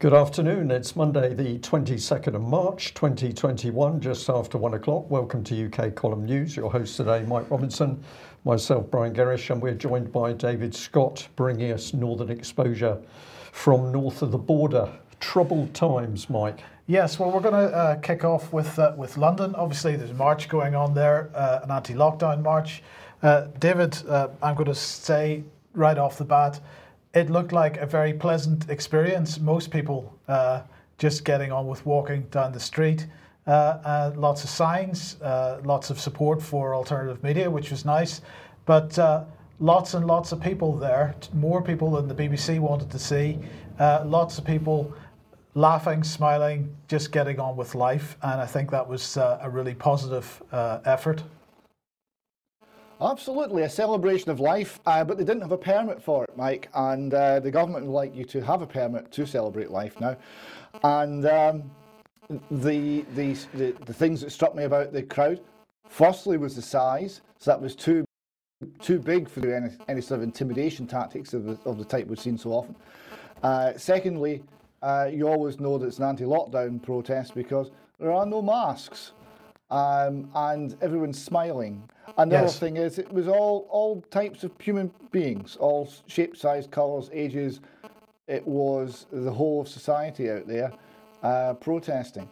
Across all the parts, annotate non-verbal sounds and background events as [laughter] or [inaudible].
Good afternoon. It's Monday, the 22nd of March 2021, just after one o'clock. Welcome to UK Column News. Your host today, Mike Robinson, myself, Brian Gerrish, and we're joined by David Scott, bringing us northern exposure from north of the border. Troubled times, Mike. Yes, well, we're going to uh, kick off with uh, with London. Obviously, there's a march going on there, uh, an anti-lockdown march. Uh, David, uh, I'm going to say right off the bat, it looked like a very pleasant experience. Most people uh, just getting on with walking down the street. Uh, uh, lots of signs, uh, lots of support for alternative media, which was nice. But uh, lots and lots of people there, more people than the BBC wanted to see. Lots of people laughing, smiling, just getting on with life. And I think that was a really positive effort. Absolutely, a celebration of life, uh, but they didn't have a permit for it, Mike, and uh, the government would like you to have a permit to celebrate life now. And um, the, the, the, the things that struck me about the crowd, firstly, was the size, so that was too too big for any, any sort of intimidation tactics of the, of the type we've seen so often. Uh, secondly, uh, you always know that it's an anti-lockdown protest because there are no masks um, and everyone's smiling. Another yes. thing is, it was all all types of human beings, all shapes, size, colours, ages. It was the whole of society out there uh, protesting.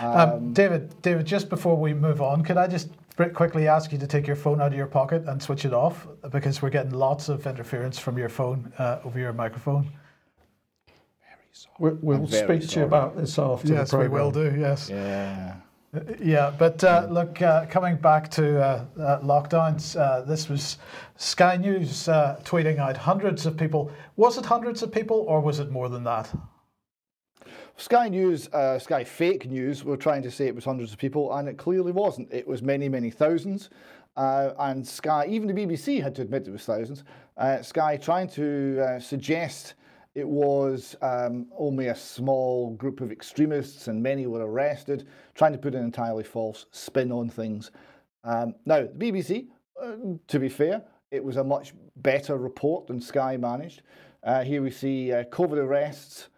Um, um, David, David, just before we move on, could I just quickly ask you to take your phone out of your pocket and switch it off because we're getting lots of interference from your phone uh, over your microphone. We'll, we'll speak sorry. to you about this after yes, the program. we will do. Yes. Yeah. Yeah, but uh, look, uh, coming back to uh, uh lockdowns, uh, this was Sky News uh, tweeting out hundreds of people. Was it hundreds of people or was it more than that? Sky News, Sky Fake News, were trying to say it was hundreds of people, and it clearly wasn't. It was many, many thousands. and Sky, even the BBC had to admit it was thousands. Sky trying to suggest it was um, only a small group of extremists and many were arrested, trying to put an entirely false spin on things. Um, now, the BBC, uh, to be fair, it was a much better report than Sky managed. Uh, here we see uh, COVID arrests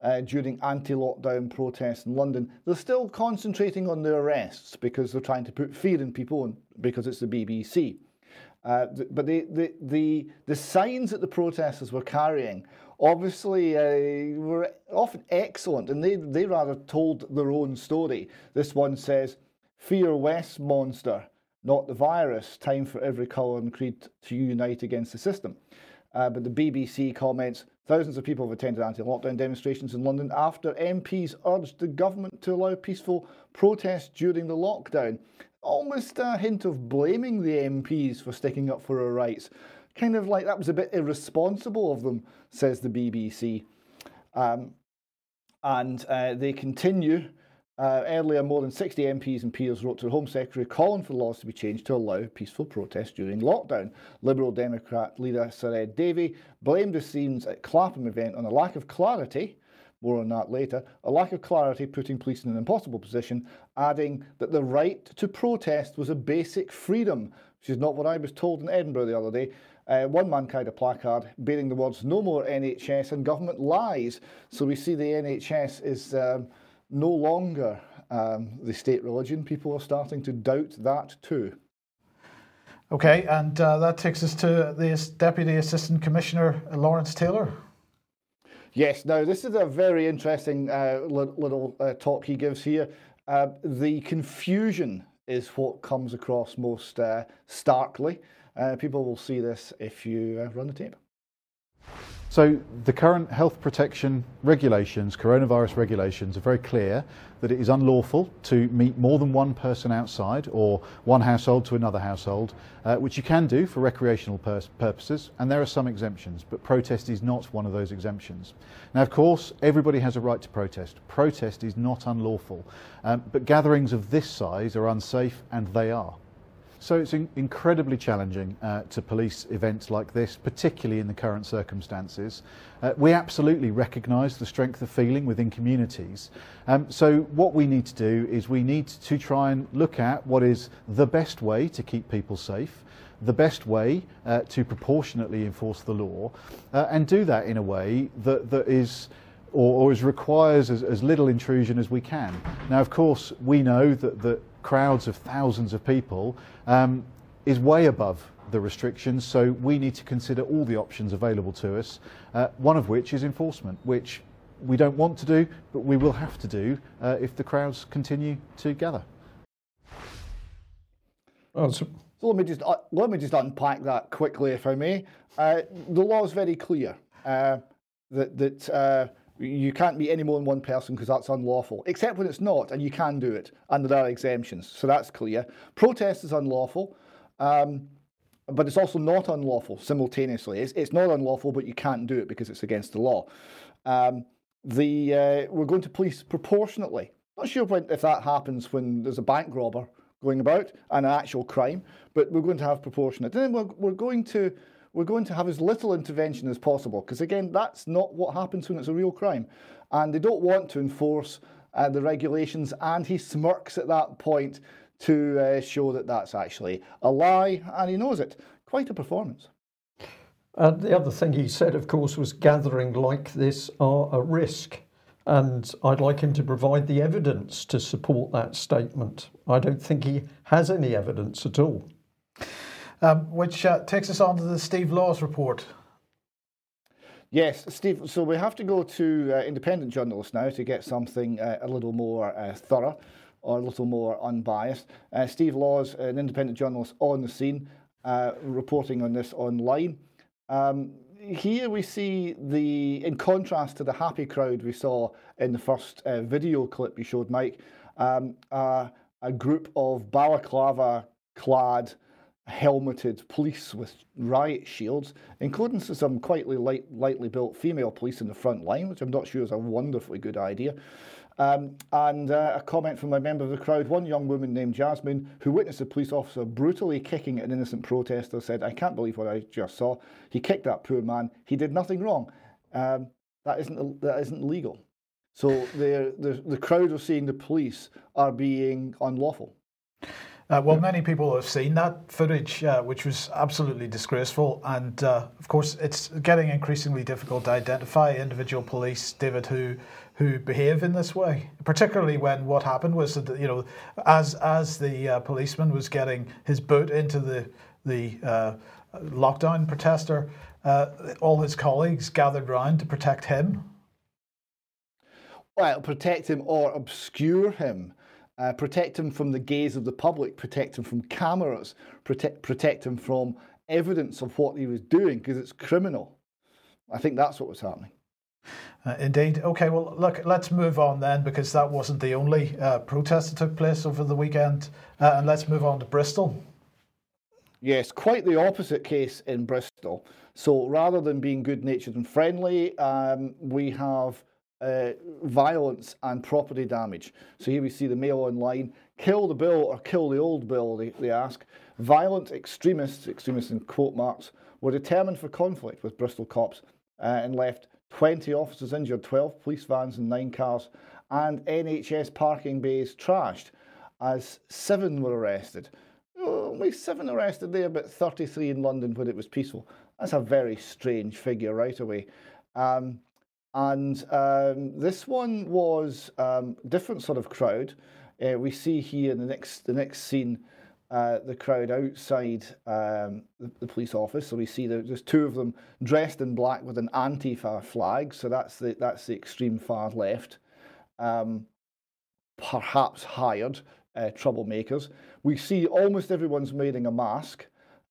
uh, during anti lockdown protests in London. They're still concentrating on the arrests because they're trying to put fear in people and because it's the BBC. Uh, but the, the, the, the signs that the protesters were carrying obviously uh, were often excellent and they, they rather told their own story. This one says, Fear Westminster, not the virus. Time for every colour and creed to unite against the system. Uh, but the BBC comments thousands of people have attended anti lockdown demonstrations in London after MPs urged the government to allow peaceful protest during the lockdown. Almost a hint of blaming the MPs for sticking up for our rights kind of like that was a bit irresponsible of them, says the BBC. Um, and uh, they continue. Uh, earlier, more than 60 MPs and peers wrote to the Home Secretary calling for the laws to be changed to allow peaceful protest during lockdown. Liberal Democrat leader Sir Ed Davey blamed the scenes at Clapham event on a lack of clarity more on that later. A lack of clarity putting police in an impossible position, adding that the right to protest was a basic freedom, which is not what I was told in Edinburgh the other day. Uh, one man carried a placard bearing the words "No more NHS" and "Government lies." So we see the NHS is um, no longer um, the state religion. People are starting to doubt that too. Okay, and uh, that takes us to the Deputy Assistant Commissioner Lawrence Taylor. Yes, now this is a very interesting uh, little uh, talk he gives here. Uh, the confusion is what comes across most uh, starkly. Uh, people will see this if you uh, run the tape. So the current health protection regulations, coronavirus regulations, are very clear that it is unlawful to meet more than one person outside or one household to another household, uh, which you can do for recreational pur purposes, and there are some exemptions, but protest is not one of those exemptions. Now, of course, everybody has a right to protest. Protest is not unlawful, um, but gatherings of this size are unsafe, and they are. So it's in incredibly challenging uh, to police events like this, particularly in the current circumstances. Uh, we absolutely recognise the strength of feeling within communities. Um, so what we need to do is we need to try and look at what is the best way to keep people safe, the best way uh, to proportionately enforce the law, uh, and do that in a way that, that is or, or as requires as, as little intrusion as we can. Now, of course, we know that, that crowds of thousands of people um, is way above the restrictions, so we need to consider all the options available to us, uh, one of which is enforcement, which we don't want to do, but we will have to do uh, if the crowds continue to gather. Oh, so So let me just uh, let me just unpack that quickly, if I may. Uh, the law is very clear uh, that that uh, you can't meet any more than one person because that's unlawful, except when it's not, and you can do it, and there are exemptions. So that's clear. Protest is unlawful. Um, but it's also not unlawful simultaneously. It's, it's not unlawful, but you can't do it because it's against the law. Um, the uh, we're going to police proportionately. Not sure when, if that happens when there's a bank robber going about and an actual crime, but we're going to have proportionate. And then we're, we're going to we're going to have as little intervention as possible because again, that's not what happens when it's a real crime, and they don't want to enforce uh, the regulations. And he smirks at that point to uh, show that that's actually a lie, and he knows it. Quite a performance. And the other thing he said, of course, was gathering like this are a risk. And I'd like him to provide the evidence to support that statement. I don't think he has any evidence at all. Um, which uh, takes us on to the Steve Laws report. Yes, Steve. So we have to go to uh, independent journalists now to get something uh, a little more uh, thorough or a little more unbiased. Uh, Steve Laws, an independent journalist on the scene, uh, reporting on this online. Um, here we see the, in contrast to the happy crowd we saw in the first video clip you showed, Mike, um, a group of balaclava clad, helmeted police with riot shields, including some quite light, lightly built female police in the front line, which I'm not sure is a wonderfully good idea. Um, and uh, a comment from a member of the crowd, one young woman named Jasmine, who witnessed a police officer brutally kicking an innocent protester, said, I can't believe what I just saw. He kicked that poor man. He did nothing wrong. Um, that, isn't, that isn't legal. So the, the crowd are saying the police are being unlawful. Uh, well, many people have seen that footage, uh, which was absolutely disgraceful. And uh, of course, it's getting increasingly difficult to identify individual police, David, who who behave in this way. Particularly when what happened was that you know, as as the uh, policeman was getting his boot into the the uh, lockdown protester, uh, all his colleagues gathered round to protect him. Well, protect him or obscure him uh, protect him from the gaze of the public, protect him from cameras, protect, protect him from evidence of what he was doing because it's criminal. I think that's what was happening. Uh, indeed. Okay, well, look, let's move on then because that wasn't the only uh, protest that took place over the weekend. Uh, and let's move on to Bristol. Yes, quite the opposite case in Bristol. So rather than being good natured and friendly, um, we have uh, violence and property damage. So here we see the Mail Online kill the bill or kill the old bill, they, they ask. Violent extremists, extremists in quote marks, were determined for conflict with Bristol cops uh, and left 20 officers injured, 12 police vans and 9 cars, and NHS parking bays trashed as seven were arrested. Only seven arrested there, but 33 in London when it was peaceful. That's a very strange figure right away. Um, and um, this one was um, different sort of crowd. Uh, we see here in the next the next scene uh, the crowd outside um, the, the, police office. So we see the, there's two of them dressed in black with an Antifa flag. So that's the that's the extreme far left, um, perhaps hired uh, troublemakers. We see almost everyone's wearing a mask.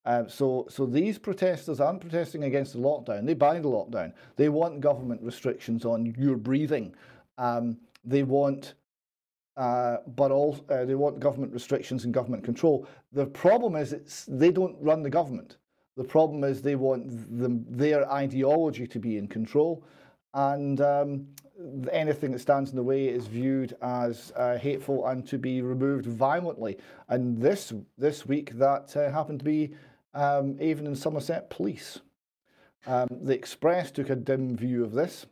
Uh, so, so these protesters aren't protesting against the lockdown. They buy the lockdown. They want government restrictions on your breathing. Um, they want, uh, but all uh, they want government restrictions and government control. The problem is it's they don't run the government. The problem is they want them, their ideology to be in control, and um, anything that stands in the way is viewed as uh, hateful and to be removed violently. And this this week that uh, happened to be um, Avon and Somerset Police. Um, the Express took a dim view of this.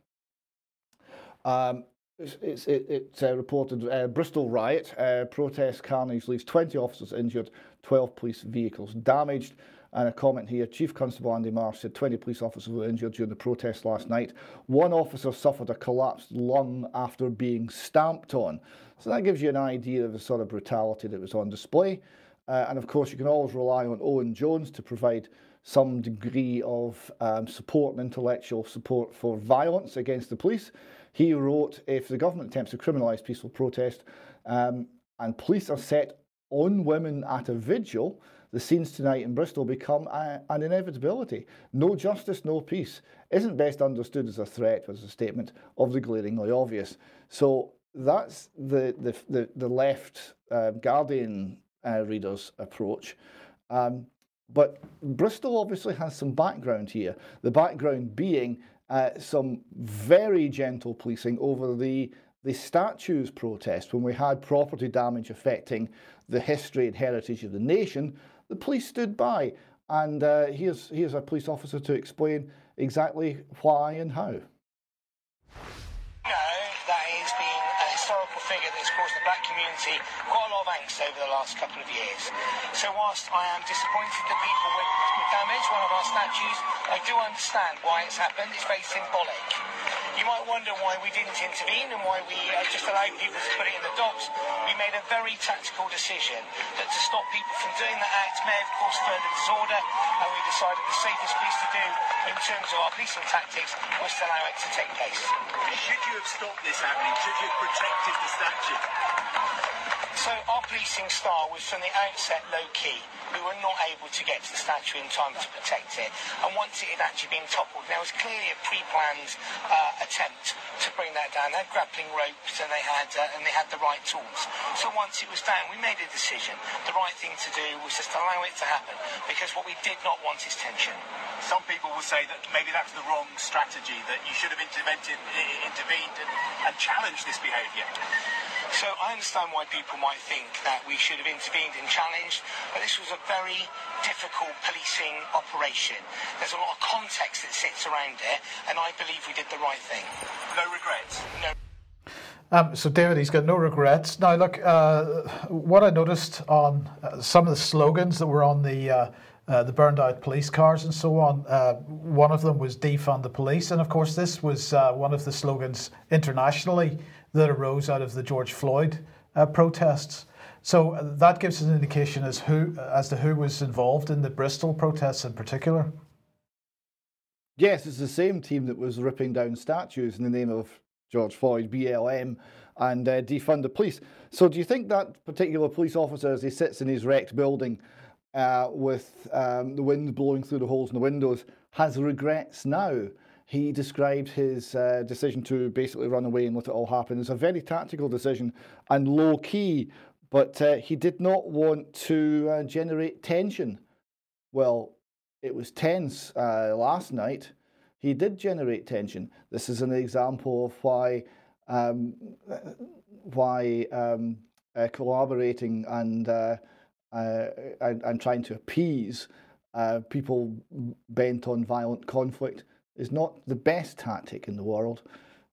Um, it's, it's, it, it uh, reported uh, Bristol riot, uh, protest carnage leaves 20 officers injured, 12 police vehicles damaged. And a comment here Chief Constable Andy Marsh said 20 police officers were injured during the protest last night. One officer suffered a collapsed lung after being stamped on. So that gives you an idea of the sort of brutality that was on display. Uh, and of course, you can always rely on Owen Jones to provide some degree of um, support and intellectual support for violence against the police. He wrote If the government attempts to criminalise peaceful protest um, and police are set on women at a vigil, the scenes tonight in Bristol become a, an inevitability. No justice, no peace isn't best understood as a threat, was as a statement of the glaringly obvious. So that's the, the, the, the left uh, Guardian uh, readers' approach. Um, but Bristol obviously has some background here. The background being uh, some very gentle policing over the the statues protest when we had property damage affecting the history and heritage of the nation. The police stood by, and uh, here's here's a police officer to explain exactly why and how. black community quite a lot of over the last couple of years. So whilst I am disappointed that people were damaged, one of our statues, I do understand why it's happened. It's very symbolic. You might wonder why we didn't intervene and why we uh, just allowed people to put it in the docks. We made a very tactical decision that to stop people from doing that act may have caused further disorder, and we decided the safest piece to do in terms of our policing tactics was to allow it to take place. Should you have stopped this happening? Should you have protected the statue? So our policing style was from the outset low key. We were not able to get to the statue in time to protect it. And once it had actually been toppled, there was clearly a pre-planned uh, attempt to bring that down. They had grappling ropes and they had uh, and they had the right tools. So once it was down, we made a decision. The right thing to do was just allow it to happen because what we did not want is tension. Some people will say that maybe that's the wrong strategy. That you should have intervened, intervened and, and challenged this behaviour. So I understand why people might think that we should have intervened and challenged, but this was a very difficult policing operation. There's a lot of context that sits around it, and I believe we did the right thing. No regrets? No. Um, so David, he's got no regrets. Now, look, uh, what I noticed on uh, some of the slogans that were on the uh, uh, the burned out police cars and so on. Uh, one of them was defund the police, and of course, this was uh, one of the slogans internationally that arose out of the George Floyd uh, protests. So uh, that gives us an indication as who as to who was involved in the Bristol protests in particular. Yes, it's the same team that was ripping down statues in the name of George Floyd, BLM, and uh, defund the police. So, do you think that particular police officer, as he sits in his wrecked building uh, with um, the wind blowing through the holes in the windows, has regrets now? He described his uh, decision to basically run away and let it all happen as a very tactical decision and low key, but uh, he did not want to uh, generate tension. Well, it was tense uh, last night. He did generate tension. This is an example of why um, why um, uh, collaborating and, uh, and, and trying to appease people bent on violent conflict is not the best tactic in the world.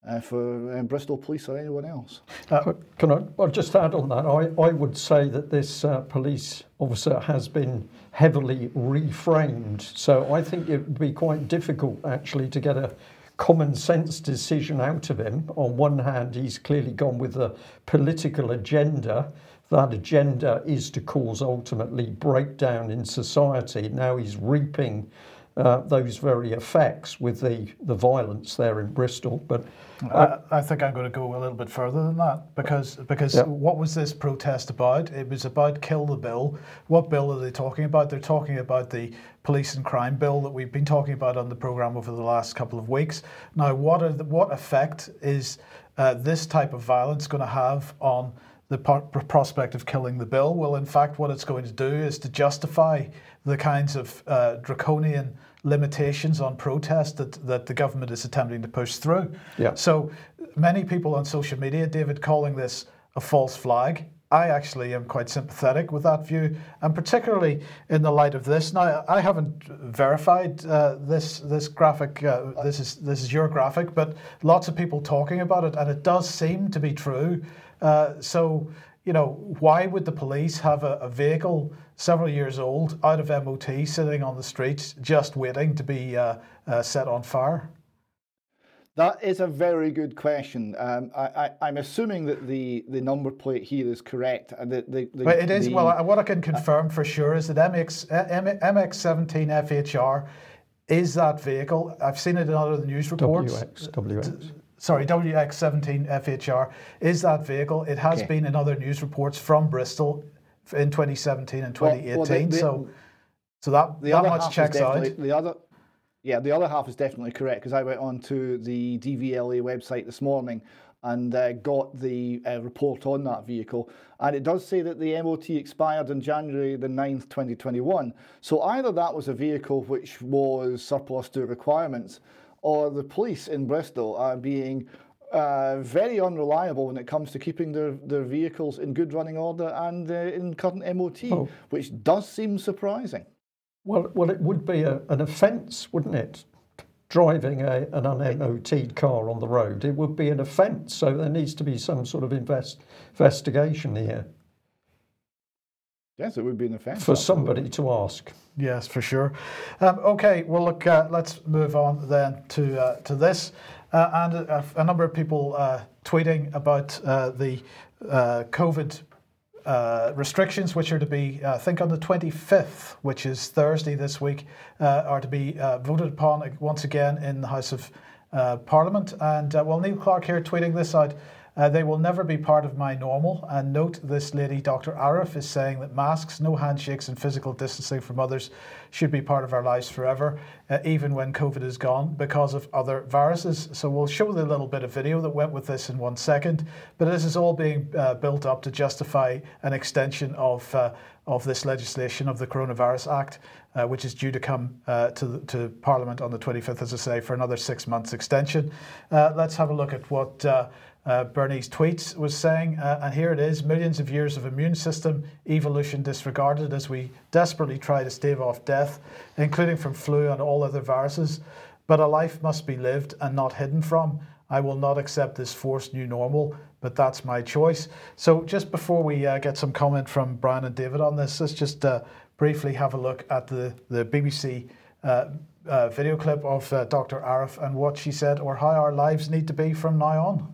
Uh, for um, Bristol Police or anyone else. Uh, can I I'll just add on that? I, I would say that this uh, police officer has been heavily reframed. So I think it would be quite difficult actually to get a common sense decision out of him. On one hand, he's clearly gone with a political agenda. That agenda is to cause ultimately breakdown in society. Now he's reaping uh, those very effects with the, the violence there in Bristol. But uh, I, I, think I'm going to go a little bit further than that because because yeah. what was this protest about? It was about kill the bill. What bill are they talking about? They're talking about the police and crime bill that we've been talking about on the program over the last couple of weeks. Now, what are the, what effect is uh, this type of violence going to have on the prospect of killing the bill? Well, in fact, what it's going to do is to justify the kinds of uh, draconian limitations on protest that, that the government is attempting to push through. Yeah. So many people on social media, David, calling this a false flag. I actually am quite sympathetic with that view, and particularly in the light of this. Now, I haven't verified uh, this this graphic. Uh, this is this is your graphic, but lots of people talking about it, and it does seem to be true. Uh, so you know, why would the police have a, a, vehicle several years old out of MOT sitting on the streets just waiting to be uh, uh, set on fire? That is a very good question. Um, I, am assuming that the, the number plate here is correct. Uh, the, the, the, it is. well, what I can confirm for sure is that MX, MX17 FHR is that vehicle. I've seen it in other news reports. WX, WX. Sorry, WX17 FHR is that vehicle. It has okay. been in other news reports from Bristol in 2017 and 2018. Well, well, the, so, so that, the that much checks out. The other, yeah, the other half is definitely correct because I went on to the DVLA website this morning and uh, got the uh, report on that vehicle. And it does say that the MOT expired on January the 9th, 2021. So either that was a vehicle which was surplus to requirements, or the police in Bristol are being uh, very unreliable when it comes to keeping their, their vehicles in good running order and uh, in current MOT, oh. which does seem surprising. Well, well, it would be a, an offence, wouldn't it? Driving a, an un-MOT car on the road, it would be an offence. So there needs to be some sort of invest, investigation here. Yes, it would be an offence. For absolutely. somebody to ask. Yes, for sure. Um, okay, well, look, uh, let's move on then to uh, to this. Uh, and a, a, number of people uh, tweeting about uh, the uh, COVID uh, restrictions, which are to be, uh, I think, on the 25th, which is Thursday this week, uh, are to be uh, voted upon once again in the House of uh, Parliament. And well, Neil Clark here tweeting this out. Uh, they will never be part of my normal. And note this lady, Dr. Arif, is saying that masks, no handshakes, and physical distancing from others should be part of our lives forever, uh, even when COVID is gone, because of other viruses. So we'll show the little bit of video that went with this in one second. But this is all being uh, built up to justify an extension of uh, of this legislation of the Coronavirus Act, uh, which is due to come uh, to, to Parliament on the 25th, as I say, for another six months extension. Let's have a look at what uh, Bernie's tweets was saying, uh, and here it is millions of years of immune system evolution disregarded as we desperately try to stave off death, including from flu and all other viruses. But a life must be lived and not hidden from. I will not accept this forced new normal, but that's my choice. So, just before we uh, get some comment from Brian and David on this, let's just uh, briefly have a look at the, the BBC. Uh, uh, video clip of Dr. Arif and what she said, or how our lives need to be from now on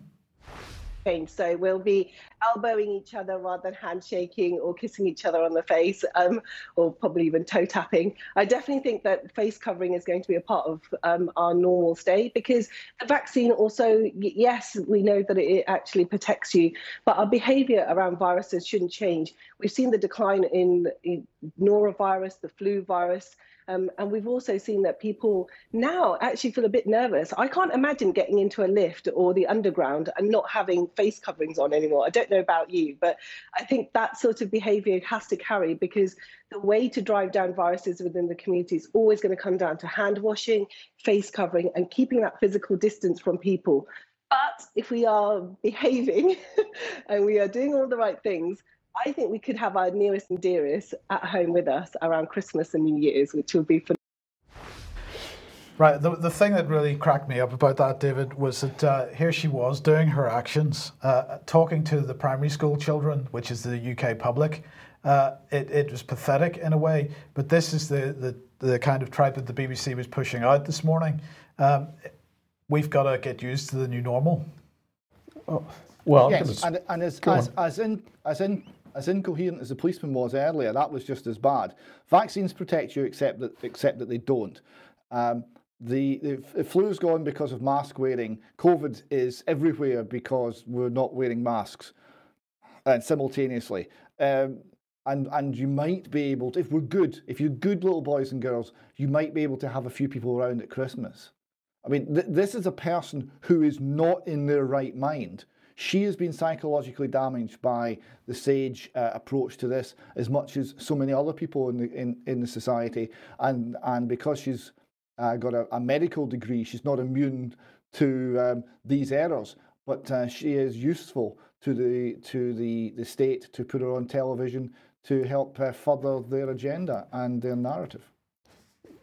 So we'll be elbowing each other rather than handshaking or kissing each other on the face, um, or probably even toe tapping. I definitely think that face covering is going to be a part of um, our normal stay because the vaccine also, yes, we know that it actually protects you, but our behavior around viruses shouldn't change. We've seen the decline in, in norovirus, the flu virus. Um, and we've also seen that people now actually feel a bit nervous. I can't imagine getting into a lift or the underground and not having face coverings on anymore. I don't know about you, but I think that sort of behavior has to carry because the way to drive down viruses within the community is always going to come down to hand washing, face covering, and keeping that physical distance from people. But if we are behaving [laughs] and we are doing all the right things, I think we could have our nearest and dearest at home with us around Christmas and New Year's, which will be fun. Right. The, the thing that really cracked me up about that, David, was that uh, here she was doing her actions, uh, talking to the primary school children, which is the UK public. Uh, it, it was pathetic in a way, but this is the, the, the kind of tribe that the BBC was pushing out this morning. Um, we've got to get used to the new normal. Oh, well, yes, and, and as, as, as, in, as in as incoherent as the policeman was earlier, that was just as bad. Vaccines protect you, except that except that they don't. Um, the, the, flu's gone because of mask wearing. COVID is everywhere because we're not wearing masks, and simultaneously. Um, and and you might be able to, if we're good, if you're good little boys and girls, you might be able to have a few people around at Christmas. I mean, th- this is a person who is not in their right mind she has been psychologically damaged by the sage uh, approach to this as much as so many other people in the, in, in the society. And, and because she's uh, got a, a, medical degree, she's not immune to um, these errors. But uh, she is useful to the to the, the state to put her on television to help uh, further their agenda and their narrative.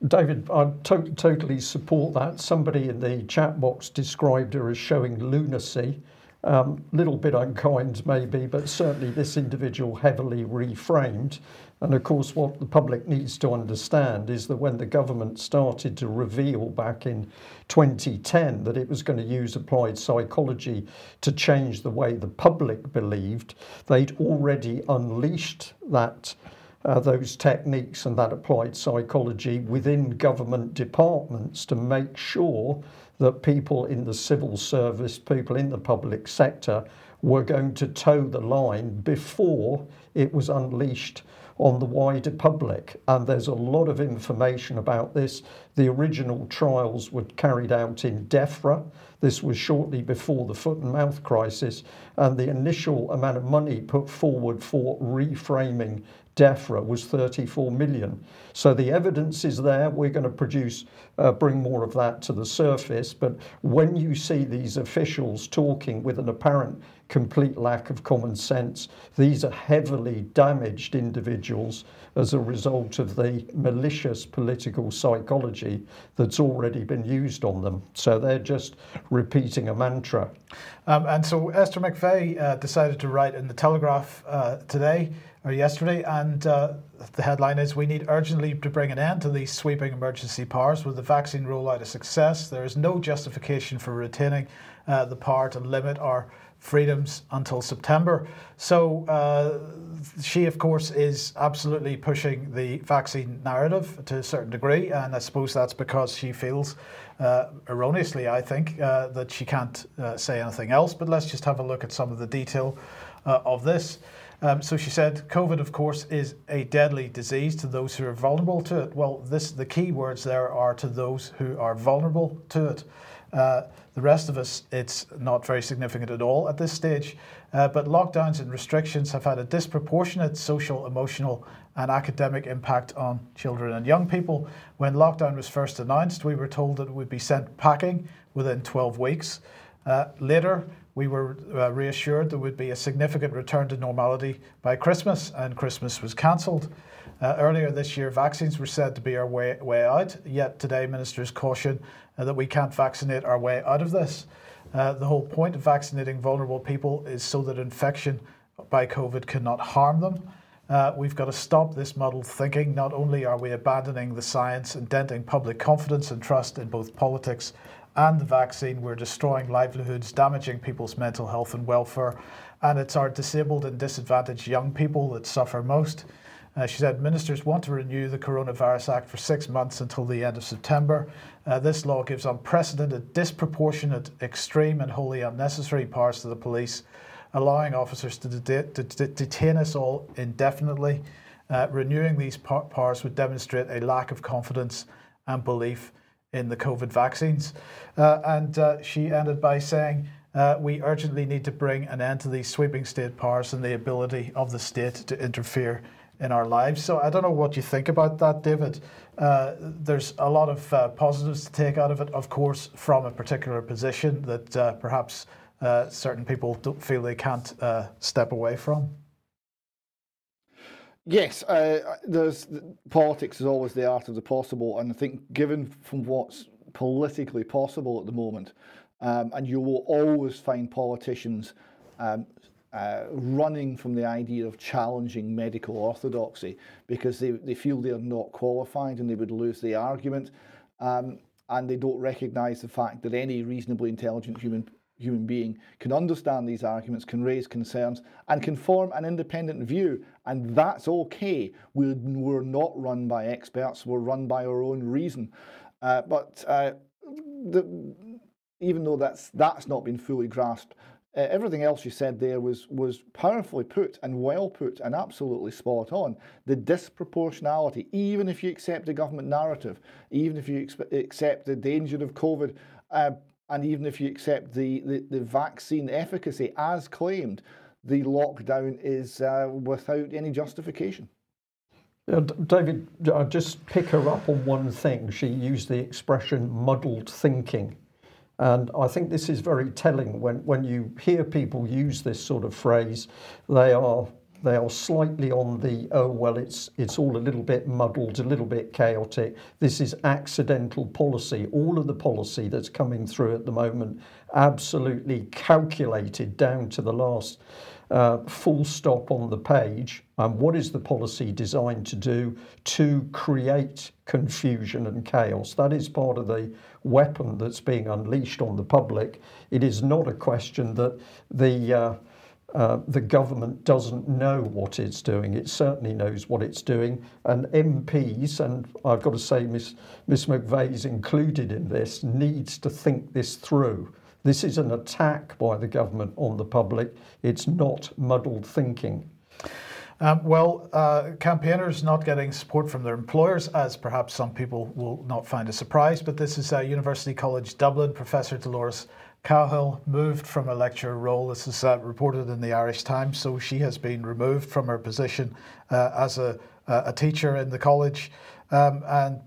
David, I to- totally support that. Somebody in the chat box described her as showing lunacy. A um, little bit unkind maybe, but certainly this individual heavily reframed. And of course, what the public needs to understand is that when the government started to reveal back in 2010 that it was going to use applied psychology to change the way the public believed, they'd already unleashed that. Uh, those techniques and that applied psychology within government departments to make sure that people in the civil service, people in the public sector, were going to toe the line before it was unleashed on the wider public. And there's a lot of information about this. The original trials were carried out in DEFRA. This was shortly before the foot and mouth crisis. And the initial amount of money put forward for reframing DEFRA was 34 million. So the evidence is there. We're going to produce, uh, bring more of that to the surface. But when you see these officials talking with an apparent complete lack of common sense. These are heavily damaged individuals as a result of the malicious political psychology that's already been used on them. So they're just repeating a mantra. Um, and so Esther McVey uh, decided to write in the Telegraph uh, today yesterday, and uh, the headline is We need urgently to bring an end to these sweeping emergency powers. With the vaccine rollout a success, there is no justification for retaining uh, the power to limit our freedoms until September. So uh, she, of course, is absolutely pushing the vaccine narrative to a certain degree, and I suppose that's because she feels. Uh, erroneously, I think, uh, that she can't uh, say anything else. But let's just have a look at some of the detail uh, of this. Um, so she said, COVID, of course, is a deadly disease to those who are vulnerable to it. Well, this the key words there are to those who are vulnerable to it. Uh, the rest of us, it's not very significant at all at this stage. Uh, but lockdowns and restrictions have had a disproportionate social, emotional, and academic impact on children and young people. When lockdown was first announced, we were told that it would be sent packing within 12 weeks. Uh, later, we were uh, reassured there would be a significant return to normality by Christmas, and Christmas was cancelled. Uh, earlier this year, vaccines were said to be our way, way out, yet today ministers caution uh, that we can't vaccinate our way out of this. Uh, the whole point of vaccinating vulnerable people is so that infection by COVID cannot harm them. Uh, we've got to stop this muddled thinking. Not only are we abandoning the science and denting public confidence and trust in both politics and the vaccine, we're destroying livelihoods, damaging people's mental health and welfare, and it's our disabled and disadvantaged young people that suffer most. Uh, she said ministers want to renew the Coronavirus Act for six months until the end of September. Uh, this law gives unprecedented, disproportionate, extreme, and wholly unnecessary powers to the police, allowing officers to, de- to de- detain us all indefinitely. Uh, renewing these powers would demonstrate a lack of confidence and belief in the COVID vaccines. Uh, and uh, she ended by saying, uh, we urgently need to bring an end to these sweeping state powers and the ability of the state to interfere in our lives. So I don't know what you think about that, David. Uh, there's a lot of uh, positives to take out of it, of course, from a particular position that uh, perhaps uh, certain people don't feel they can't uh, step away from. Yes, uh, there's politics is always the art of the possible, and I think given from what's politically possible at the moment, um, and you will always find politicians um, uh, running from the idea of challenging medical orthodoxy because they, they feel they're not qualified and they would lose the argument. Um, and they don't recognize the fact that any reasonably intelligent human human being can understand these arguments, can raise concerns, and can form an independent view. And that's okay. We're, not run by experts, we're run by our own reason. Uh, but uh, the, even though that's, that's not been fully grasped, uh, everything else you said there was was powerfully put and well put and absolutely spot on. The disproportionality, even if you accept the government narrative, even if you accept the danger of COVID, uh, and even if you accept the, the, the, vaccine efficacy as claimed, the lockdown is uh, without any justification. Yeah, David, I'll just pick her up on one thing. She used the expression muddled thinking. And I think this is very telling when, when you hear people use this sort of phrase, they are they are slightly on the oh well it's it's all a little bit muddled, a little bit chaotic. This is accidental policy. All of the policy that's coming through at the moment, absolutely calculated down to the last uh, full stop on the page. And what is the policy designed to do? To create confusion and chaos. That is part of the weapon that's being unleashed on the public. It is not a question that the uh, uh, the government doesn't know what it's doing. It certainly knows what it's doing. And MPs, and I've got to say, Miss, Miss is included in this, needs to think this through. This is an attack by the government on the public. It's not muddled thinking. Um, well, uh, campaigners not getting support from their employers, as perhaps some people will not find a surprise, but this is uh, University College Dublin. Professor Dolores Cahill moved from a lecturer role. This is uh, reported in the Irish Times. So she has been removed from her position uh, as a, a, teacher in the college. Um, and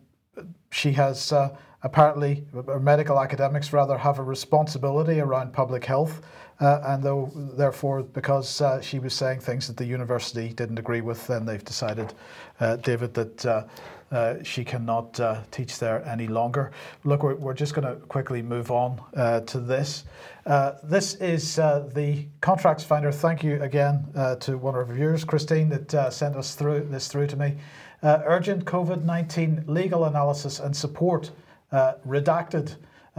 she has uh, apparently, medical academics rather, have a responsibility around public health. Uh, and though, therefore, because uh, she was saying things that the university didn't agree with, then they've decided, uh, David, that uh, she cannot uh, teach there any longer. Look, we're, we're just going to quickly move on uh, to this. Uh, this is the contracts finder. Thank you again to one of our viewers, Christine, that sent us through this through to me. urgent COVID 19 legal analysis and support redacted.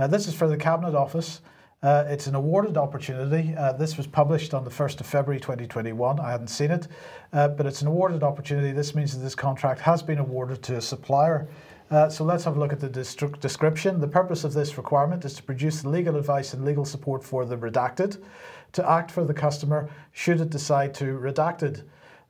this is for the Cabinet Office. Uh, it's an awarded opportunity. Uh, this was published on the 1st of February 2021. I hadn't seen it, uh, but it's an awarded opportunity. This means that this contract has been awarded to a supplier. Uh, so let's have a look at the description. The purpose of this requirement is to produce the legal advice and legal support for the redacted, to act for the customer should it decide to redacted.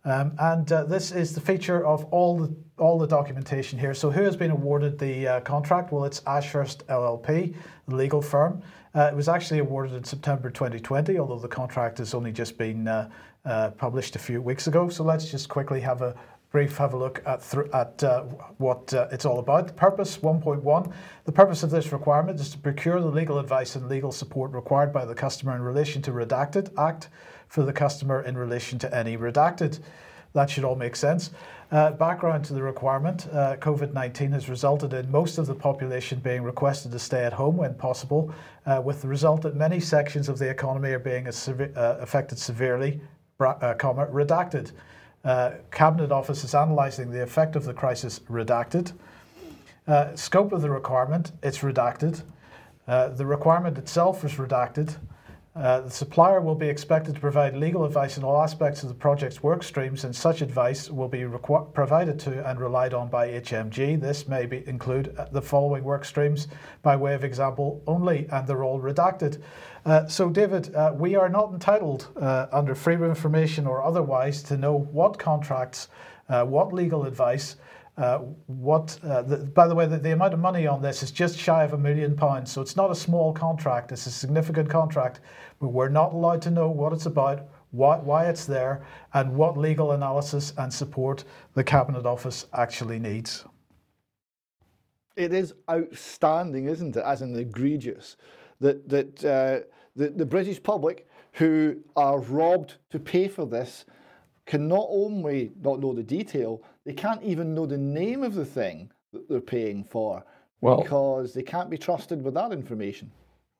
Um, and uh, this is the feature of all the all the documentation here. So who has been awarded the uh, contract? Well, it's Ashurst LLP, the legal firm. Uh, it was actually awarded in September 2020, although the contract has only just been uh, uh, published a few weeks ago. So let's just quickly have a brief have a look at, th- at uh, what uh, it's all about. The purpose 1.1 The purpose of this requirement is to procure the legal advice and legal support required by the customer in relation to redacted, act for the customer in relation to any redacted. That should all make sense. Uh, background to the requirement uh, COVID 19 has resulted in most of the population being requested to stay at home when possible, uh, with the result that many sections of the economy are being sev- uh, affected severely, uh, comma, redacted. Uh, Cabinet Office is analysing the effect of the crisis, redacted. scope of the requirement, it's redacted. the requirement itself is redacted. Uh, the supplier will be expected to provide legal advice in all aspects of the project's work streams, and such advice will be requ- provided to and relied on by HMG. This may be, include uh, the following work streams by way of example only, and they're all redacted. Uh, so, David, uh, we are not entitled uh, under freedom of information or otherwise to know what contracts, what legal advice, uh, what, uh, the, by the way, the, the, amount of money on this is just shy of a million pounds. So it's not a small contract, it's a significant contract, but we're not allowed to know what it's about, why, why it's there, and what legal analysis and support the Cabinet Office actually needs. It is outstanding, isn't it, as in egregious, that, that uh, the, the British public who are robbed to pay for this can not only not know the detail, they can't even know the name of the thing that they're paying for well, because they can't be trusted with that information.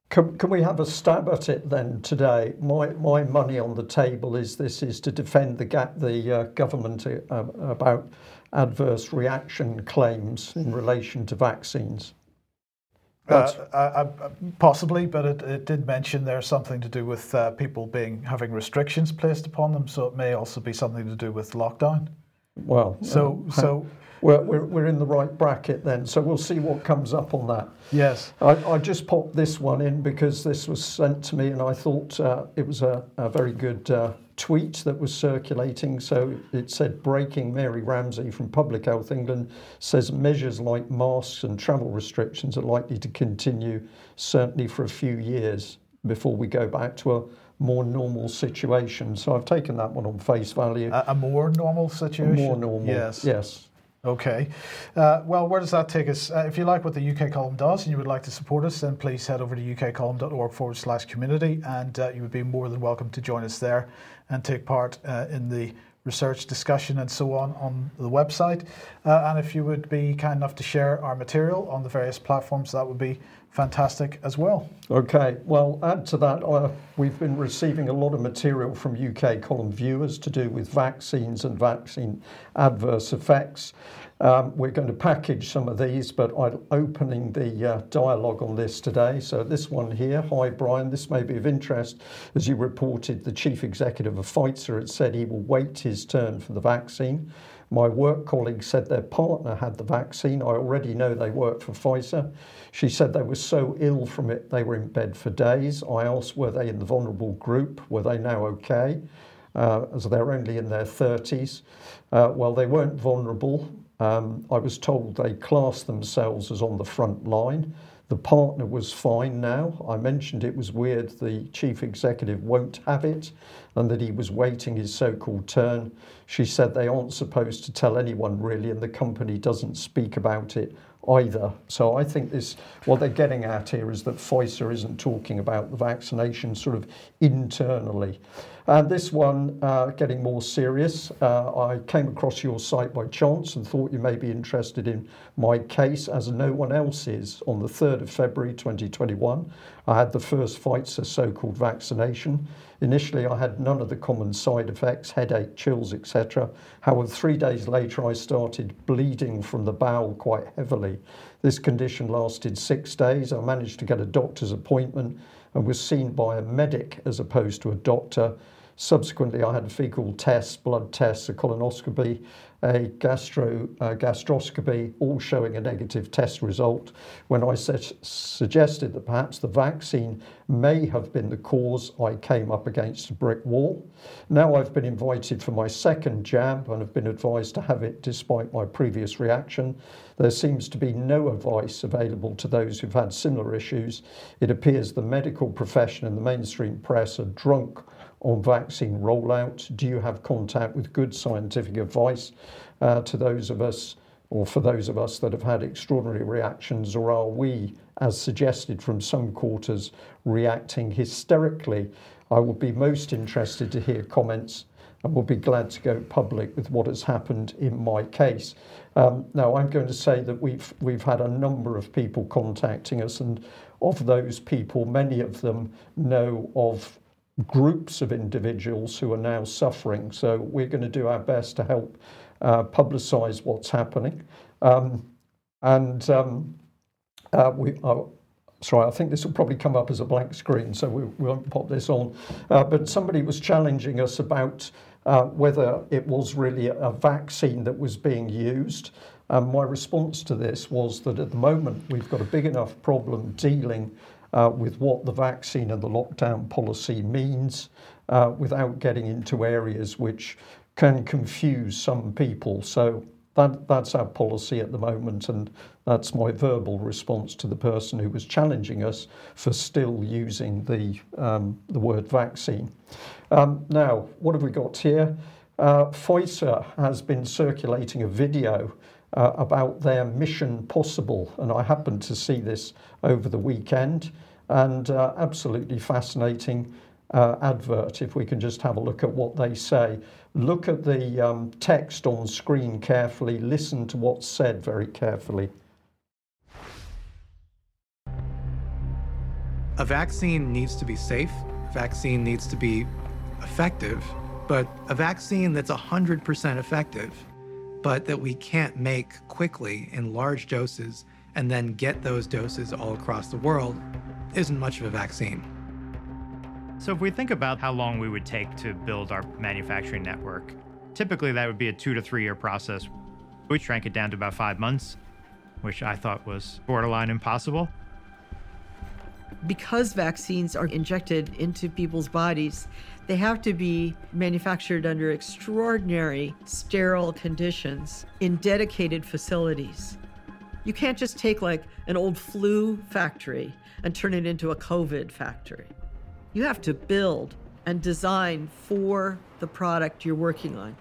Can, can we have a stab at it then today? My, my money on the table is this is to defend the, gap, the uh, government uh, about adverse reaction claims in relation to vaccines. Uh, uh, uh, possibly, but it, it, did mention there's something to do with uh, people being having restrictions placed upon them, so it may also be something to do with lockdown. Well, so uh, so we're, we're, we're in the right bracket then. So we'll see what comes up on that. Yes. I, I just popped this one in because this was sent to me, and I thought uh, it was a, a very good uh, tweet that was circulating. So it said, "Breaking Mary Ramsay from Public Health England says measures like masks and travel restrictions are likely to continue certainly for a few years before we go back to a more normal situation. So I've taken that one on face value. A, a more normal situation? A more normal. Yes. Yes. Okay. Uh, well, where does that take us? Uh, if you like what the UK column does and you would like to support us, then please head over to ukcolumn.org forward slash community and uh, you would be more than welcome to join us there and take part uh, in the research, discussion, and so on on the website. Uh, and if you would be kind enough to share our material on the various platforms, that would be fantastic as well. Okay, well, add to that, uh, we've been receiving a lot of material from UK column viewers to do with vaccines and vaccine adverse effects. Um, we're going to package some of these, but I'm opening the uh, dialogue on this today. So, this one here, hi Brian, this may be of interest. As you reported, the chief executive of Pfizer had said he will wait his turn for the vaccine. My work colleague said their partner had the vaccine. I already know they work for Pfizer. She said they were so ill from it they were in bed for days. I asked, were they in the vulnerable group? Were they now okay? Uh, as they're only in their 30s. Uh, well, they weren't vulnerable. Um, I was told they classed themselves as on the front line. The partner was fine now. I mentioned it was weird the chief executive won't have it and that he was waiting his so called turn. She said they aren't supposed to tell anyone really, and the company doesn't speak about it either. So I think this, what they're getting at here is that Pfizer isn't talking about the vaccination sort of internally. And this one, uh, getting more serious, uh, I came across your site by chance and thought you may be interested in my case, as no one else is. On the 3rd of February 2021, I had the first Pfizer so called vaccination. Initially, I had none of the common side effects headache, chills, etc. However, three days later, I started bleeding from the bowel quite heavily. This condition lasted six days. I managed to get a doctor's appointment and was seen by a medic as opposed to a doctor. Subsequently, I had fecal tests, blood tests, a colonoscopy, a gastro gastroscopy, all showing a negative test result. When I suggested that perhaps the vaccine may have been the cause, I came up against a brick wall. Now I've been invited for my second jab and have been advised to have it despite my previous reaction. There seems to be no advice available to those who've had similar issues. It appears the medical profession and the mainstream press are drunk on vaccine rollout? Do you have contact with good scientific advice uh, to those of us, or for those of us that have had extraordinary reactions, or are we, as suggested from some quarters, reacting hysterically? I would be most interested to hear comments and will be glad to go public with what has happened in my case. Um, now, I'm going to say that we've we've had a number of people contacting us, and of those people, many of them know of groups of individuals who are now suffering. So we're going to do our best to help uh, publicise what's happening. Um, and um, uh, we, uh, sorry, I think this will probably come up as a blank screen, so we, we won't pop this on. Uh, but somebody was challenging us about uh, whether it was really a vaccine that was being used. Um, my response to this was that at the moment we've got a big enough problem dealing uh, with what the vaccine and the lockdown policy means uh, without getting into areas which can confuse some people. So that, that's our policy at the moment, and that's my verbal response to the person who was challenging us for still using the, um, the word vaccine. Um, now, what have we got here? Uh, Pfizer has been circulating a video uh, about their mission possible. And I happened to see this over the weekend and uh, absolutely fascinating uh, advert. If we can just have a look at what they say. Look at the um, text on screen carefully, listen to what's said very carefully. A vaccine needs to be safe, a vaccine needs to be effective, but a vaccine that's 100% effective but that we can't make quickly in large doses and then get those doses all across the world isn't much of a vaccine. So, if we think about how long we would take to build our manufacturing network, typically that would be a two to three year process. We shrank it down to about five months, which I thought was borderline impossible. Because vaccines are injected into people's bodies, they have to be manufactured under extraordinary sterile conditions in dedicated facilities. You can't just take like an old flu factory and turn it into a COVID factory. You have to build and design for the product you're working on.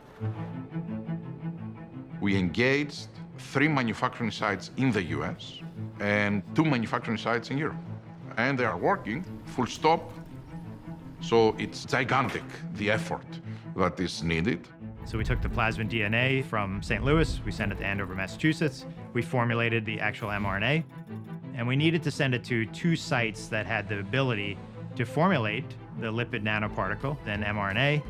We engaged three manufacturing sites in the US and two manufacturing sites in Europe. And they are working full stop so it's gigantic, the effort that is needed. So we took the plasmid DNA from St. Louis, we sent it to Andover, Massachusetts. We formulated the actual mRNA, and we needed to send it to two sites that had the ability to formulate the lipid nanoparticle, then mRNA,